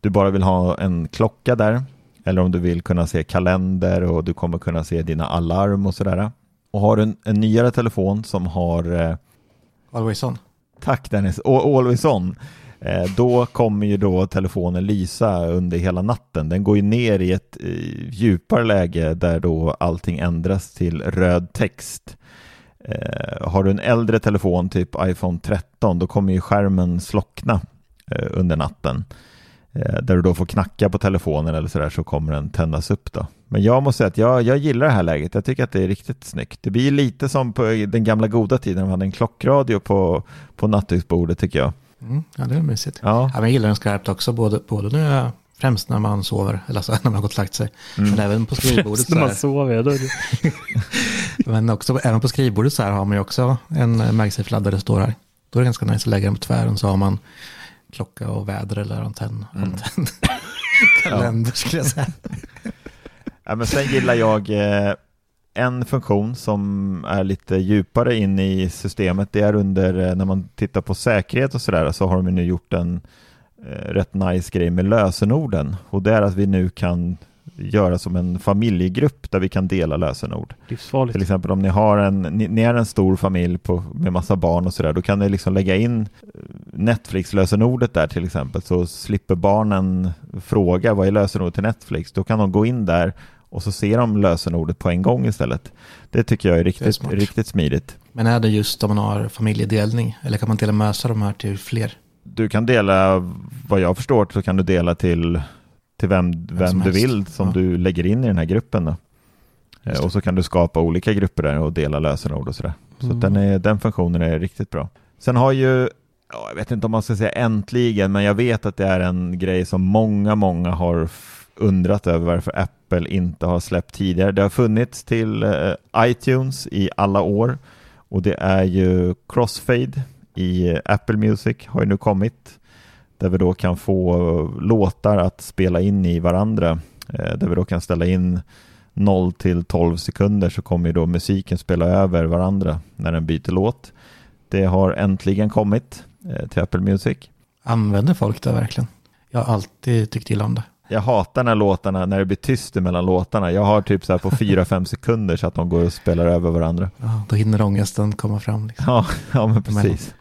du bara vill ha en klocka där eller om du vill kunna se kalender och du kommer kunna se dina alarm och sådär. Och har du en, en nyare telefon som har eh, Always on. Tack Dennis. Och Always On. Eh, då kommer ju då telefonen lysa under hela natten. Den går ju ner i ett eh, djupare läge där då allting ändras till röd text. Eh, har du en äldre telefon, typ iPhone 13, då kommer ju skärmen slockna eh, under natten. Eh, där du då får knacka på telefonen eller sådär så kommer den tändas upp då. Men jag måste säga att jag, jag gillar det här läget. Jag tycker att det är riktigt snyggt. Det blir lite som på den gamla goda tiden när man hade en klockradio på, på nattduksbordet tycker jag. Mm, ja, det är mysigt. Ja, Ja, men jag gillar den skarpt också, både, både när jag, främst när man sover, eller alltså när man har gått och lagt sig. Mm. Men även på skrivbordet Främst när man sover. Då men också, även på skrivbordet så här har man ju också en eh, MagSafe-laddare står här. Då är det ganska nice att lägga den på tvären så har man klocka och väder eller antenn. Mm. antenn. Kalender skulle jag säga. Ja, men sen gillar jag eh, en funktion som är lite djupare in i systemet. Det är under, eh, när man tittar på säkerhet och sådär, så har de nu gjort en rätt nice grej med lösenorden. Och det är att vi nu kan göra som en familjegrupp där vi kan dela lösenord. Livsfarligt. Till exempel om ni har en, ni, ni är en stor familj på, med massa barn och sådär, då kan ni liksom lägga in eh, Netflix-lösenordet där till exempel, så slipper barnen fråga vad är lösenordet till Netflix. Då kan de gå in där och så ser de lösenordet på en gång istället. Det tycker jag är riktigt, smart. riktigt smidigt. Men är det just om man har familjedelning? Eller kan man dela med sig de här till fler? Du kan dela, vad jag förstår, så kan du dela till, till vem, vem du vill som Ja. du lägger in i den här gruppen. Då. Eh. Och så kan du skapa olika grupper där och dela lösenord och sådär. Så Mm. den, är, den funktionen är riktigt bra. Sen har ju, ja, jag vet inte om man ska säga äntligen, men jag vet att det är en grej som många, många har undrat över varför Apple inte har släppt tidigare. Det har funnits till eh, iTunes i alla år och det är ju Crossfade i Apple Music har ju nu kommit där vi då kan få låtar att spela in i varandra eh, där vi då kan ställa in 0 till 12 sekunder så kommer ju då musiken spela över varandra när den byter låt. Det har äntligen kommit eh, till Apple Music. Använder folk det verkligen? Jag har alltid tyckt illa om det. Jag hatar när låtarna, när det blir tyst mellan låtarna. Jag har typ så här på 4-5 sekunder så att de går och spelar över varandra. Ja, då hinner ångesten komma fram. Liksom. Ja, ja men precis.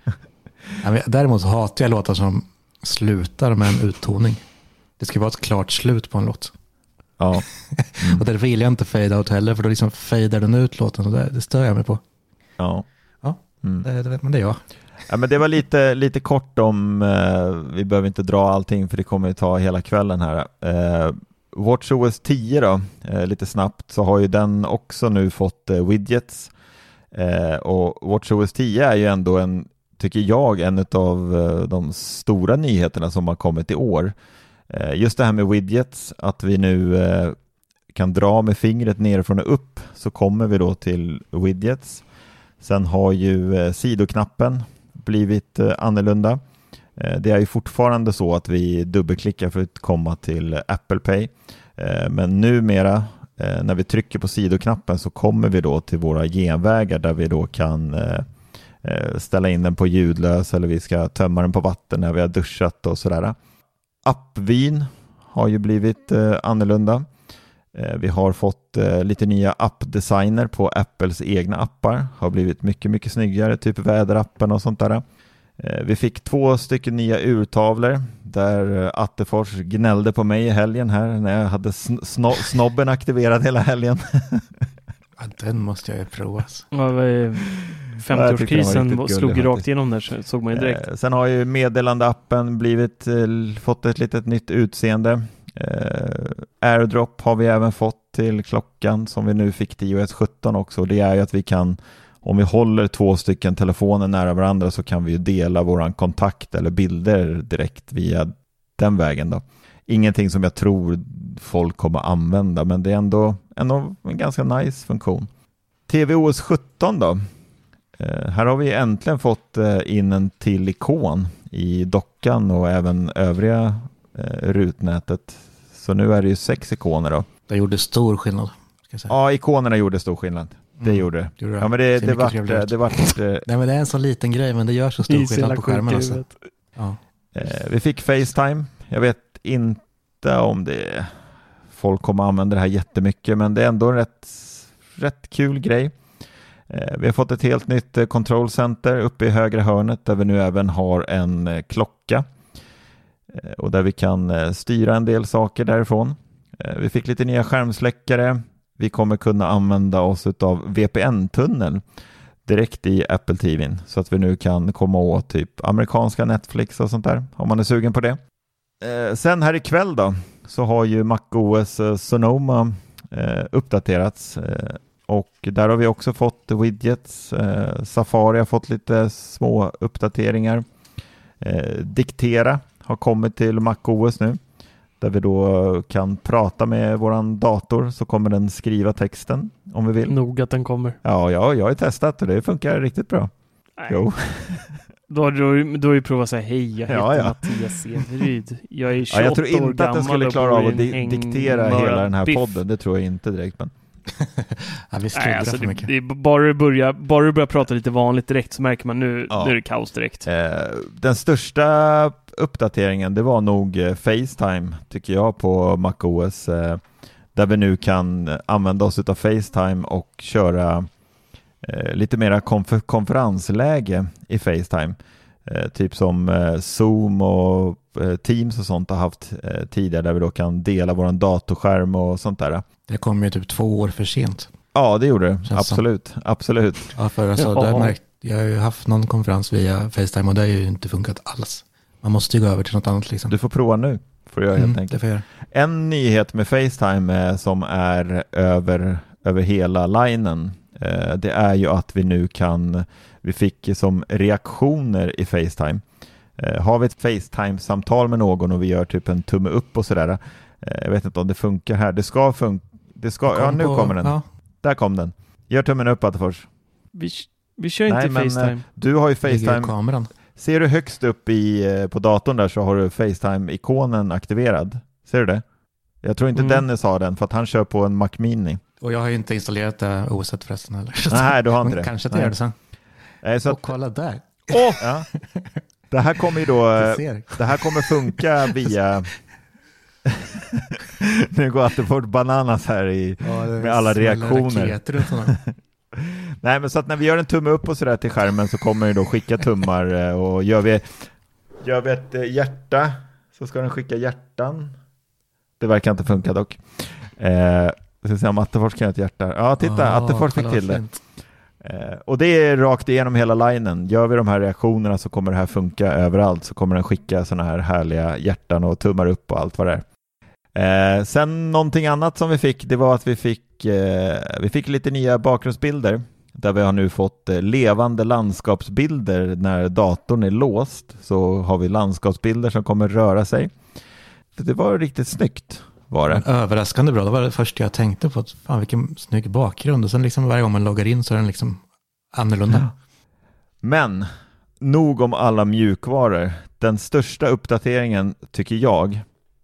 Men däremot hatar jag låtar som slutar med en uttoning. Det ska vara ett klart slut på en låt. Ja. Och därför gillar jag inte fade out heller, för då liksom fejdar den ut låten och det, det stör jag mig på. Ja. Ja. Mm. Det, det, men det är jag. Ja, men det var lite, lite kort om, eh, vi behöver inte dra allting för det kommer ju ta hela kvällen här. Eh, WatchOS 10 då, eh, lite snabbt, så har ju den också nu fått eh, widgets. Eh, och WatchOS 10 är ju ändå en, tycker jag, en av eh, de stora nyheterna som har kommit i år. Eh, just det här med widgets, att vi nu eh, kan dra med fingret nerifrån och upp så kommer vi då till widgets. Sen har ju eh, sidoknappen blivit eh, annorlunda. Eh, det är ju fortfarande så att vi dubbelklickar för att komma till Apple Pay. Eh, men numera när vi trycker på sidoknappen så kommer vi då till våra genvägar där vi då kan ställa in den på ljudlös eller vi ska tömma den på vatten när vi har duschat och sådär. Appvyn har ju blivit annorlunda. Eh, Vi har fått eh, lite nya appdesigner på Apples egna appar. Har blivit mycket, mycket snyggare, typ väderappen och sånt där. Eh, Vi fick två stycken nya urtavlor där Attefors gnällde på mig i helgen här när jag hade sn- sno- snobben aktiverad hela helgen. Ja, den måste jag ju prova. alltså. Ja, det var ju- Ja, jag tyckte den var 50-årskrisen riktigt slog gullig rakt igenom där, så såg man ju direkt. Sen har ju meddelandeappen blivit, fått ett litet nytt utseende. Eh, AirDrop har vi även fått till klockan som vi nu fick till iOS 17 också. Det är ju att vi kan, om vi håller två stycken telefoner nära varandra så kan vi ju dela våran kontakt eller bilder direkt via den vägen då. Ingenting som jag tror folk kommer använda, men det är ändå, ändå en ganska nice funktion. TVOS 17 då? Eh, här har vi äntligen fått eh, in en till ikon i dockan och även övriga rutnätet. Så nu är det ju sex ikoner då. Det gjorde stor skillnad. Ska jag säga. Ja, ikonerna gjorde stor skillnad. Det Mm, gjorde det. gjorde det. Ja, men det, det vart, ut. det vart, eh, Nej men det är en sån liten grej men det gör så stor skillnad på skärmen alltså. Ja. Eh, vi fick Facetime. Jag vet inte om det folk kommer använda det här jättemycket, men det är ändå en rätt, rätt kul grej. Eh, vi har fått ett helt nytt eh, control center uppe i högra hörnet där vi nu även har en eh, klocka eh, Eh, och där vi kan eh, styra en del saker därifrån. Eh, vi fick lite nya skärmsläckare. Vi kommer kunna använda oss av VPN-tunneln direkt i Apple TV så att vi nu kan komma åt typ amerikanska Netflix och sånt där om man är sugen på det. Sen här ikväll då så har ju MacOS Sonoma uppdaterats och där har vi också fått widgets. Safari har fått lite små uppdateringar. Diktera har kommit till MacOS nu där vi då kan prata med våran dator så kommer den skriva texten om vi vill. Nog att den kommer. Ja, ja, jag har ju testat och det funkar riktigt bra. Nej. Jo. Då har du, då har du provat att säga hej, jag heter Ja, ja. Mattias Everyd. Jag är 28 Ja, jag tror år inte att den skulle klara av att di- diktera hela den här biff. podden. Det tror jag inte direkt. Men... Ja, vi Nej, alltså för det, mycket. det bara du börjar, bara du börjar prata lite vanligt direkt så märker man nu, Ja. nu är det kaos direkt. Eh, den största uppdateringen det var nog eh, Facetime tycker jag på MacOS. Eh, där vi nu kan använda oss av Facetime och köra eh, lite mera konfer konferensläge i Facetime. Eh, typ som eh, Zoom och Teams och sånt har haft eh, tidigare där vi då kan dela vår datorskärm och sånt där. Det kom ju typ två år för sent. Ja, det gjorde det. Absolut. Som. Absolut. Ja, för alltså, ja. märkt, jag har ju haft någon konferens via Facetime och det har ju inte funkat alls. Man måste ju gå över till något annat liksom. Du får prova nu. Får göra helt mm, enkelt. Det får jag En nyhet med Facetime eh, som är över, över hela linen eh, det är ju att vi nu kan, vi fick som reaktioner i Facetime. Eh, har vi ett Facetime-samtal med någon och vi gör typ en tumme upp och sådär. Jag vet inte om det funkar här. Det ska funka. Det ska, ja, nu på, kommer den. Ja. Där kom den. Gör tummen upp Attefors. Vi, vi kör inte Nej, Facetime. Men, du har ju Facetime. Kameran. Ser du högst upp i, eh, på datorn där så har du Facetime-ikonen aktiverad. Ser du det? Jag tror inte mm. Dennis har den för att han kör på en Mac Mini. Och jag har ju inte installerat det oset förresten heller. Nej, du har inte det. Kanske att jag gör det sen. Nej, så att... Och kolla där. Oh! Ja. Det här kommer ju då, det här kommer funka via nu går Attefors bananas här i, ja, med alla reaktioner. Nej, men så att när vi gör en tumme upp och sådär till skärmen så kommer den då skicka tummar eh, och gör vi, gör vi ett eh, hjärta så ska den skicka hjärtan. Det verkar inte funka dock. Eh, ska se om Attefors kan göra ett hjärta. Ja, titta, oh, Attefors fick till det. Eh, och det är rakt igenom hela linen. Gör vi de här reaktionerna så kommer det här funka överallt. Så kommer den skicka sådana här härliga hjärtan och tummar upp och allt vad det är. Eh, sen någonting annat som vi fick, det var att vi fick, eh, vi fick lite nya bakgrundsbilder där vi har nu fått eh, levande landskapsbilder när datorn är låst så har vi landskapsbilder som kommer röra sig. Det var riktigt snyggt var det. Överraskande bra, det var det första jag tänkte på. Fan vilken snygg bakgrund och sen liksom varje gång man loggar in så är den liksom annorlunda. Ja. Men nog om alla mjukvaror. Den största uppdateringen tycker jag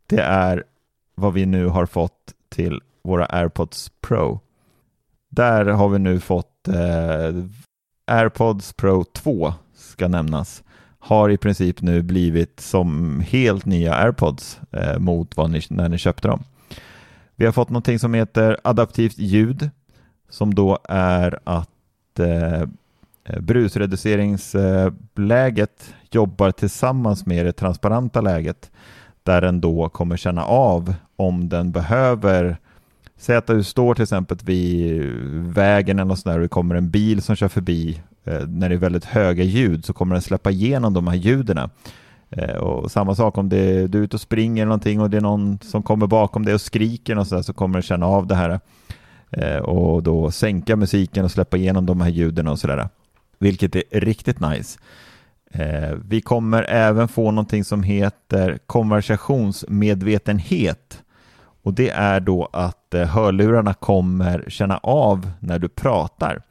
det är vad vi nu har fått till våra AirPods Pro. Där har vi nu fått eh, AirPods Pro 2 ska nämnas. Har i princip nu blivit som helt nya AirPods eh, mot vad ni, när ni köpte dem. Vi har fått någonting som heter adaptivt ljud som då är att eh, eh, brusreduceringsläget jobbar tillsammans med det transparenta läget där den då kommer känna av om den behöver Säg att du står till exempel vid vägen eller något sånt där och det kommer en bil som kör förbi Eh, när det är väldigt höga ljud så kommer den släppa igenom de här ljuden. Eh, och samma sak om det, du är ute och springer eller någonting och det är någon som kommer bakom dig och skriker och så, där, så kommer den känna av det här eh, och då sänka musiken och släppa igenom de här ljuden och sådär. Vilket är riktigt nice. Vi kommer även få någonting som heter konversationsmedvetenhet och det är då att hörlurarna kommer känna av när du pratar.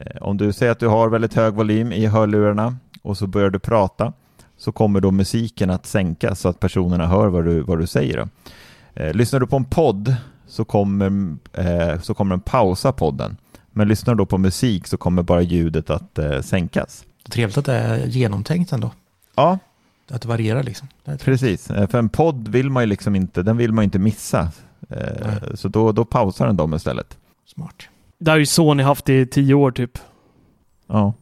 Eh, om du säger att du har väldigt hög volym i hörlurarna och så börjar du prata så kommer då musiken att sänkas så att personerna hör vad du, vad du säger. Lyssnar du på en podd så kommer, så kommer den pausa podden. Men lyssnar du då på musik så kommer bara ljudet att sänkas. Trevligt att det är genomtänkt ändå. Ja. Att det varierar liksom. Det Precis, eh, för en podd vill man ju liksom inte, den vill man inte missa. Eh, Nej. Så då, då pausar den dem istället. Smart. Det har ju Sony haft i tio år typ. Ja.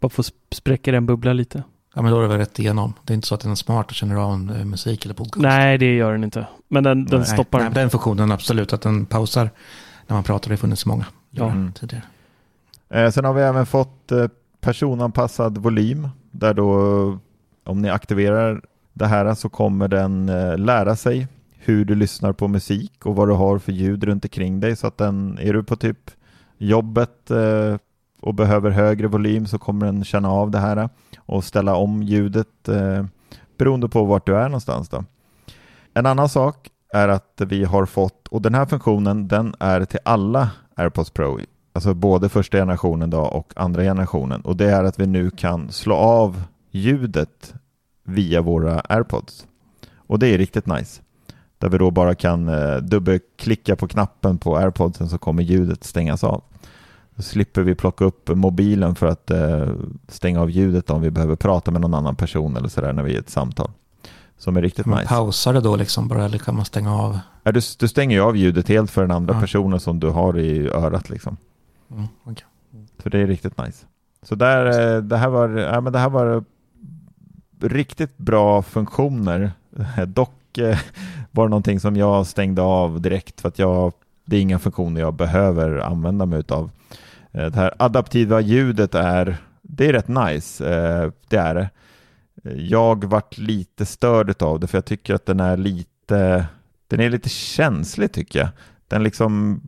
Bara få spräcka den bubbla lite. Ja, men då är det väl rätt igenom. Det är inte så att den är smart och känner av en eh, musik eller podcast. Nej, det gör den inte. Men den, den stoppar. Nej, den funktionen absolut, att den pausar när man pratar. Det har funnits många ja. Mm. tidigare. Eh, sen har vi även fått eh, personanpassad volym där då om ni aktiverar det här så kommer den eh, lära sig hur du lyssnar på musik och vad du har för ljud runt omkring dig så att den, är du på typ jobbet eh, och behöver högre volym så kommer den känna av det här och ställa om ljudet eh, beroende på vart du är någonstans då. En annan sak är att vi har fått, och den här funktionen den är till alla AirPods Pro alltså både första generationen då och andra generationen och det är att vi nu kan slå av ljudet via våra airpods. Och det är riktigt nice. Där vi då bara kan eh, dubbelklicka på knappen på airpodsen så kommer ljudet stängas av. Då slipper vi plocka upp mobilen för att eh, stänga av ljudet om vi behöver prata med någon annan person eller sådär när vi är i ett samtal. som är riktigt Man nice. pausar det då liksom bara eller kan man stänga av? Ja, du, du stänger ju av ljudet helt för den andra Ja. personen som du har i örat liksom. Mm, okej. För det är riktigt nice. Så där, eh, det här var, ja, men det här var riktigt bra funktioner. Dock eh, var det någonting som jag stängde av direkt för att jag, det är inga funktioner jag behöver använda mig utav. Eh, Det här adaptiva ljudet är, det är rätt nice, eh, det är det. Jag vart lite störd av det för jag tycker att den är lite, den är lite känslig tycker jag. Den liksom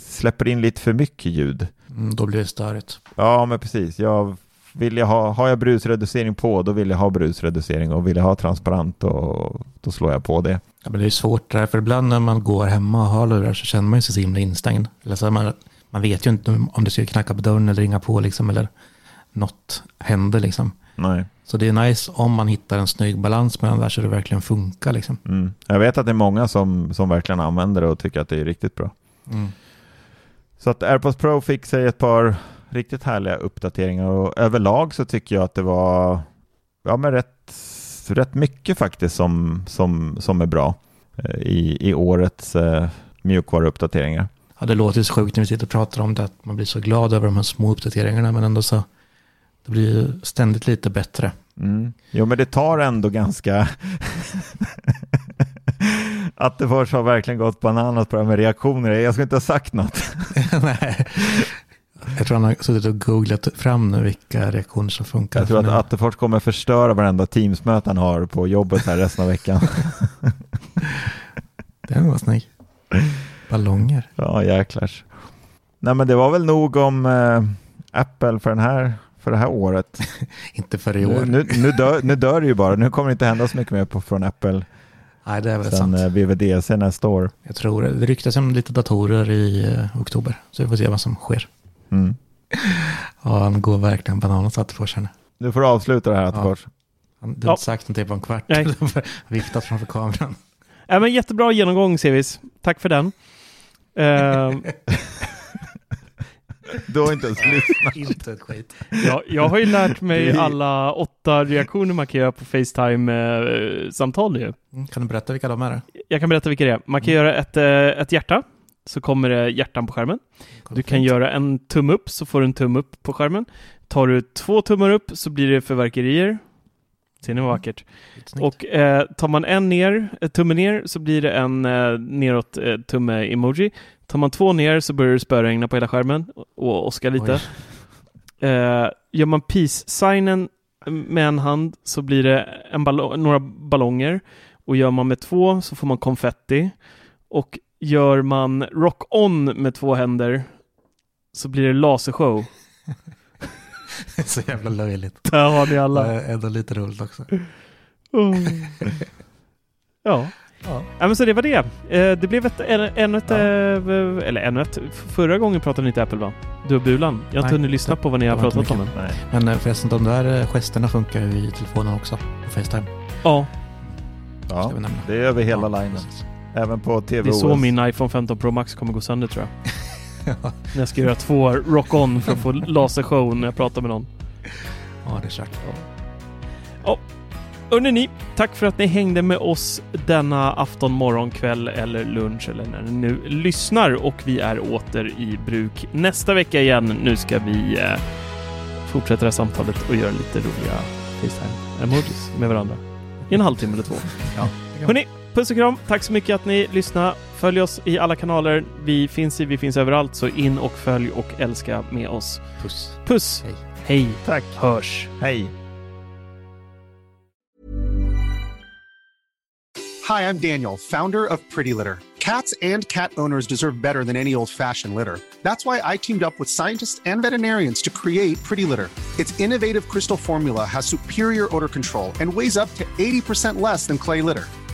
släpper in lite för mycket ljud. Mm, då blir det störigt. Ja, men precis. Jag vill jag ha, har jag brusreducering på, då vill jag ha brusreducering och vill jag ha transparent, och, då slår jag på det. Ja, men det är svårt där, för ibland när man går hemma och har lurar så känner man sig så himla instängd. Eller så är man, man vet ju inte om det ska knacka på dörren eller ringa på liksom, eller något händer liksom. Nej. Så det är nice om man hittar en snygg balans mellan där så det verkligen funkar liksom. Mm. Jag vet att det är många som, som verkligen använder det och tycker att det är riktigt bra. Mm. Så att AirPods Pro fick sig ett par riktigt härliga uppdateringar och överlag så tycker jag att det var ja, men rätt, rätt mycket faktiskt som, som, som är bra eh, i, i årets eh, mjukvaruuppdateringar. Ja, det låter så sjukt när vi sitter och pratar om det, att man blir så glad över de här små uppdateringarna, men ändå så, det blir ju ständigt lite bättre. Mm. Jo, men det tar ändå ganska... Attefors har verkligen gått bananas på det här med reaktioner. Jag skulle inte ha sagt något. Nej. Jag tror han har suttit och googlat fram nu vilka reaktioner som funkar. Jag tror att. Attefors kommer förstöra varenda Teams-möte han har på jobbet här resten av veckan. Den var snygg. Ballonger. Ja, jäklar. Nej, men det var väl nog om eh, Apple för, den här, för det här året. Inte för i år. Nu, nu, nu, dör, nu dör det ju bara. Nu kommer det inte hända så mycket mer på, från Apple Nej, det är väl sen sant. eh, VVDC nästa år. Jag tror det. Det ryktas om lite datorer i eh, oktober. Så vi får se vad som sker. Mm. Ja, han går verkligen bananas att få känna. Nu får du avsluta det här Attefors. Han du har Ja. inte sagt någonting på en kvart. Nej. Viftat framför kameran. Ja, men jättebra genomgång Sevis. Tack för den. Ehm, Du har inte ens lyssnat. inte ett skit. jag, jag har ju lärt mig alla åtta reaktioner man kan göra på Facetime-samtal ju. Mm, Kan du berätta vilka de är? Jag kan berätta vilka det är. Man kan göra ett, eh, ett hjärta, så kommer det hjärtan på skärmen. Du kan göra en tumme upp, så får du en tumme upp på skärmen. Tar du två tummar upp så blir det förverkerier. Ser ni vad vackert? Och eh, tar man en ner, ett tumme ner, så blir det en eh, neråt eh, tumme-emoji. Tar man två ner så börjar det spöregna på hela skärmen och åska lite. Eh, gör man peace-signen med en hand så blir det en ballo- några ballonger. Och gör man med två så får man konfetti. Och gör man rock-on med två händer så blir det lasershow. så jävla löjligt. Där har ni alla. Det är ändå lite roligt också. Oh. Ja. Ja. ja, men så det var det. Eh, det blev ett, än- ännu ett, Ja. eh, eller ännu ett, förra gången pratade ni inte Apple va? Du och Bulan. Jag har inte hunnit lyssna på vad ni har pratat om än. Men eh, förresten, de där eh, gesterna funkar ju i telefonen också. På Facetime. Ja, Ja, det är över hela Ja, linjen. precis. Även på det är så min iPhone 15 Pro Max kommer gå sönder tror jag. ja, jag ska göra två rock-on för att få lasershow när jag pratar med någon. ja, det är kört. Hörrni ni, tack för att ni hängde med oss denna afton, morgon, kväll eller lunch eller när ni nu lyssnar och vi är åter i bruk nästa vecka igen. Nu ska vi eh, fortsätta det här samtalet och göra lite roliga Facetime-emojis med varandra i en halvtimme eller två. Ja, Hörni, puss och kram. Tack så mycket att ni lyssnade. Följ oss i alla kanaler. Vi finns i, vi finns överallt, så in och följ och älska med oss. Puss. Puss! Hej. Hej! Tack. Hörs! Hej. Hi, I'm Daniel, founder of Pretty Litter. Cats and cat owners deserve better than any old fashioned litter. That's why I teamed up with scientists and veterinarians to create Pretty Litter. Its innovative crystal formula has superior odor control and weighs up to 80% less than clay litter.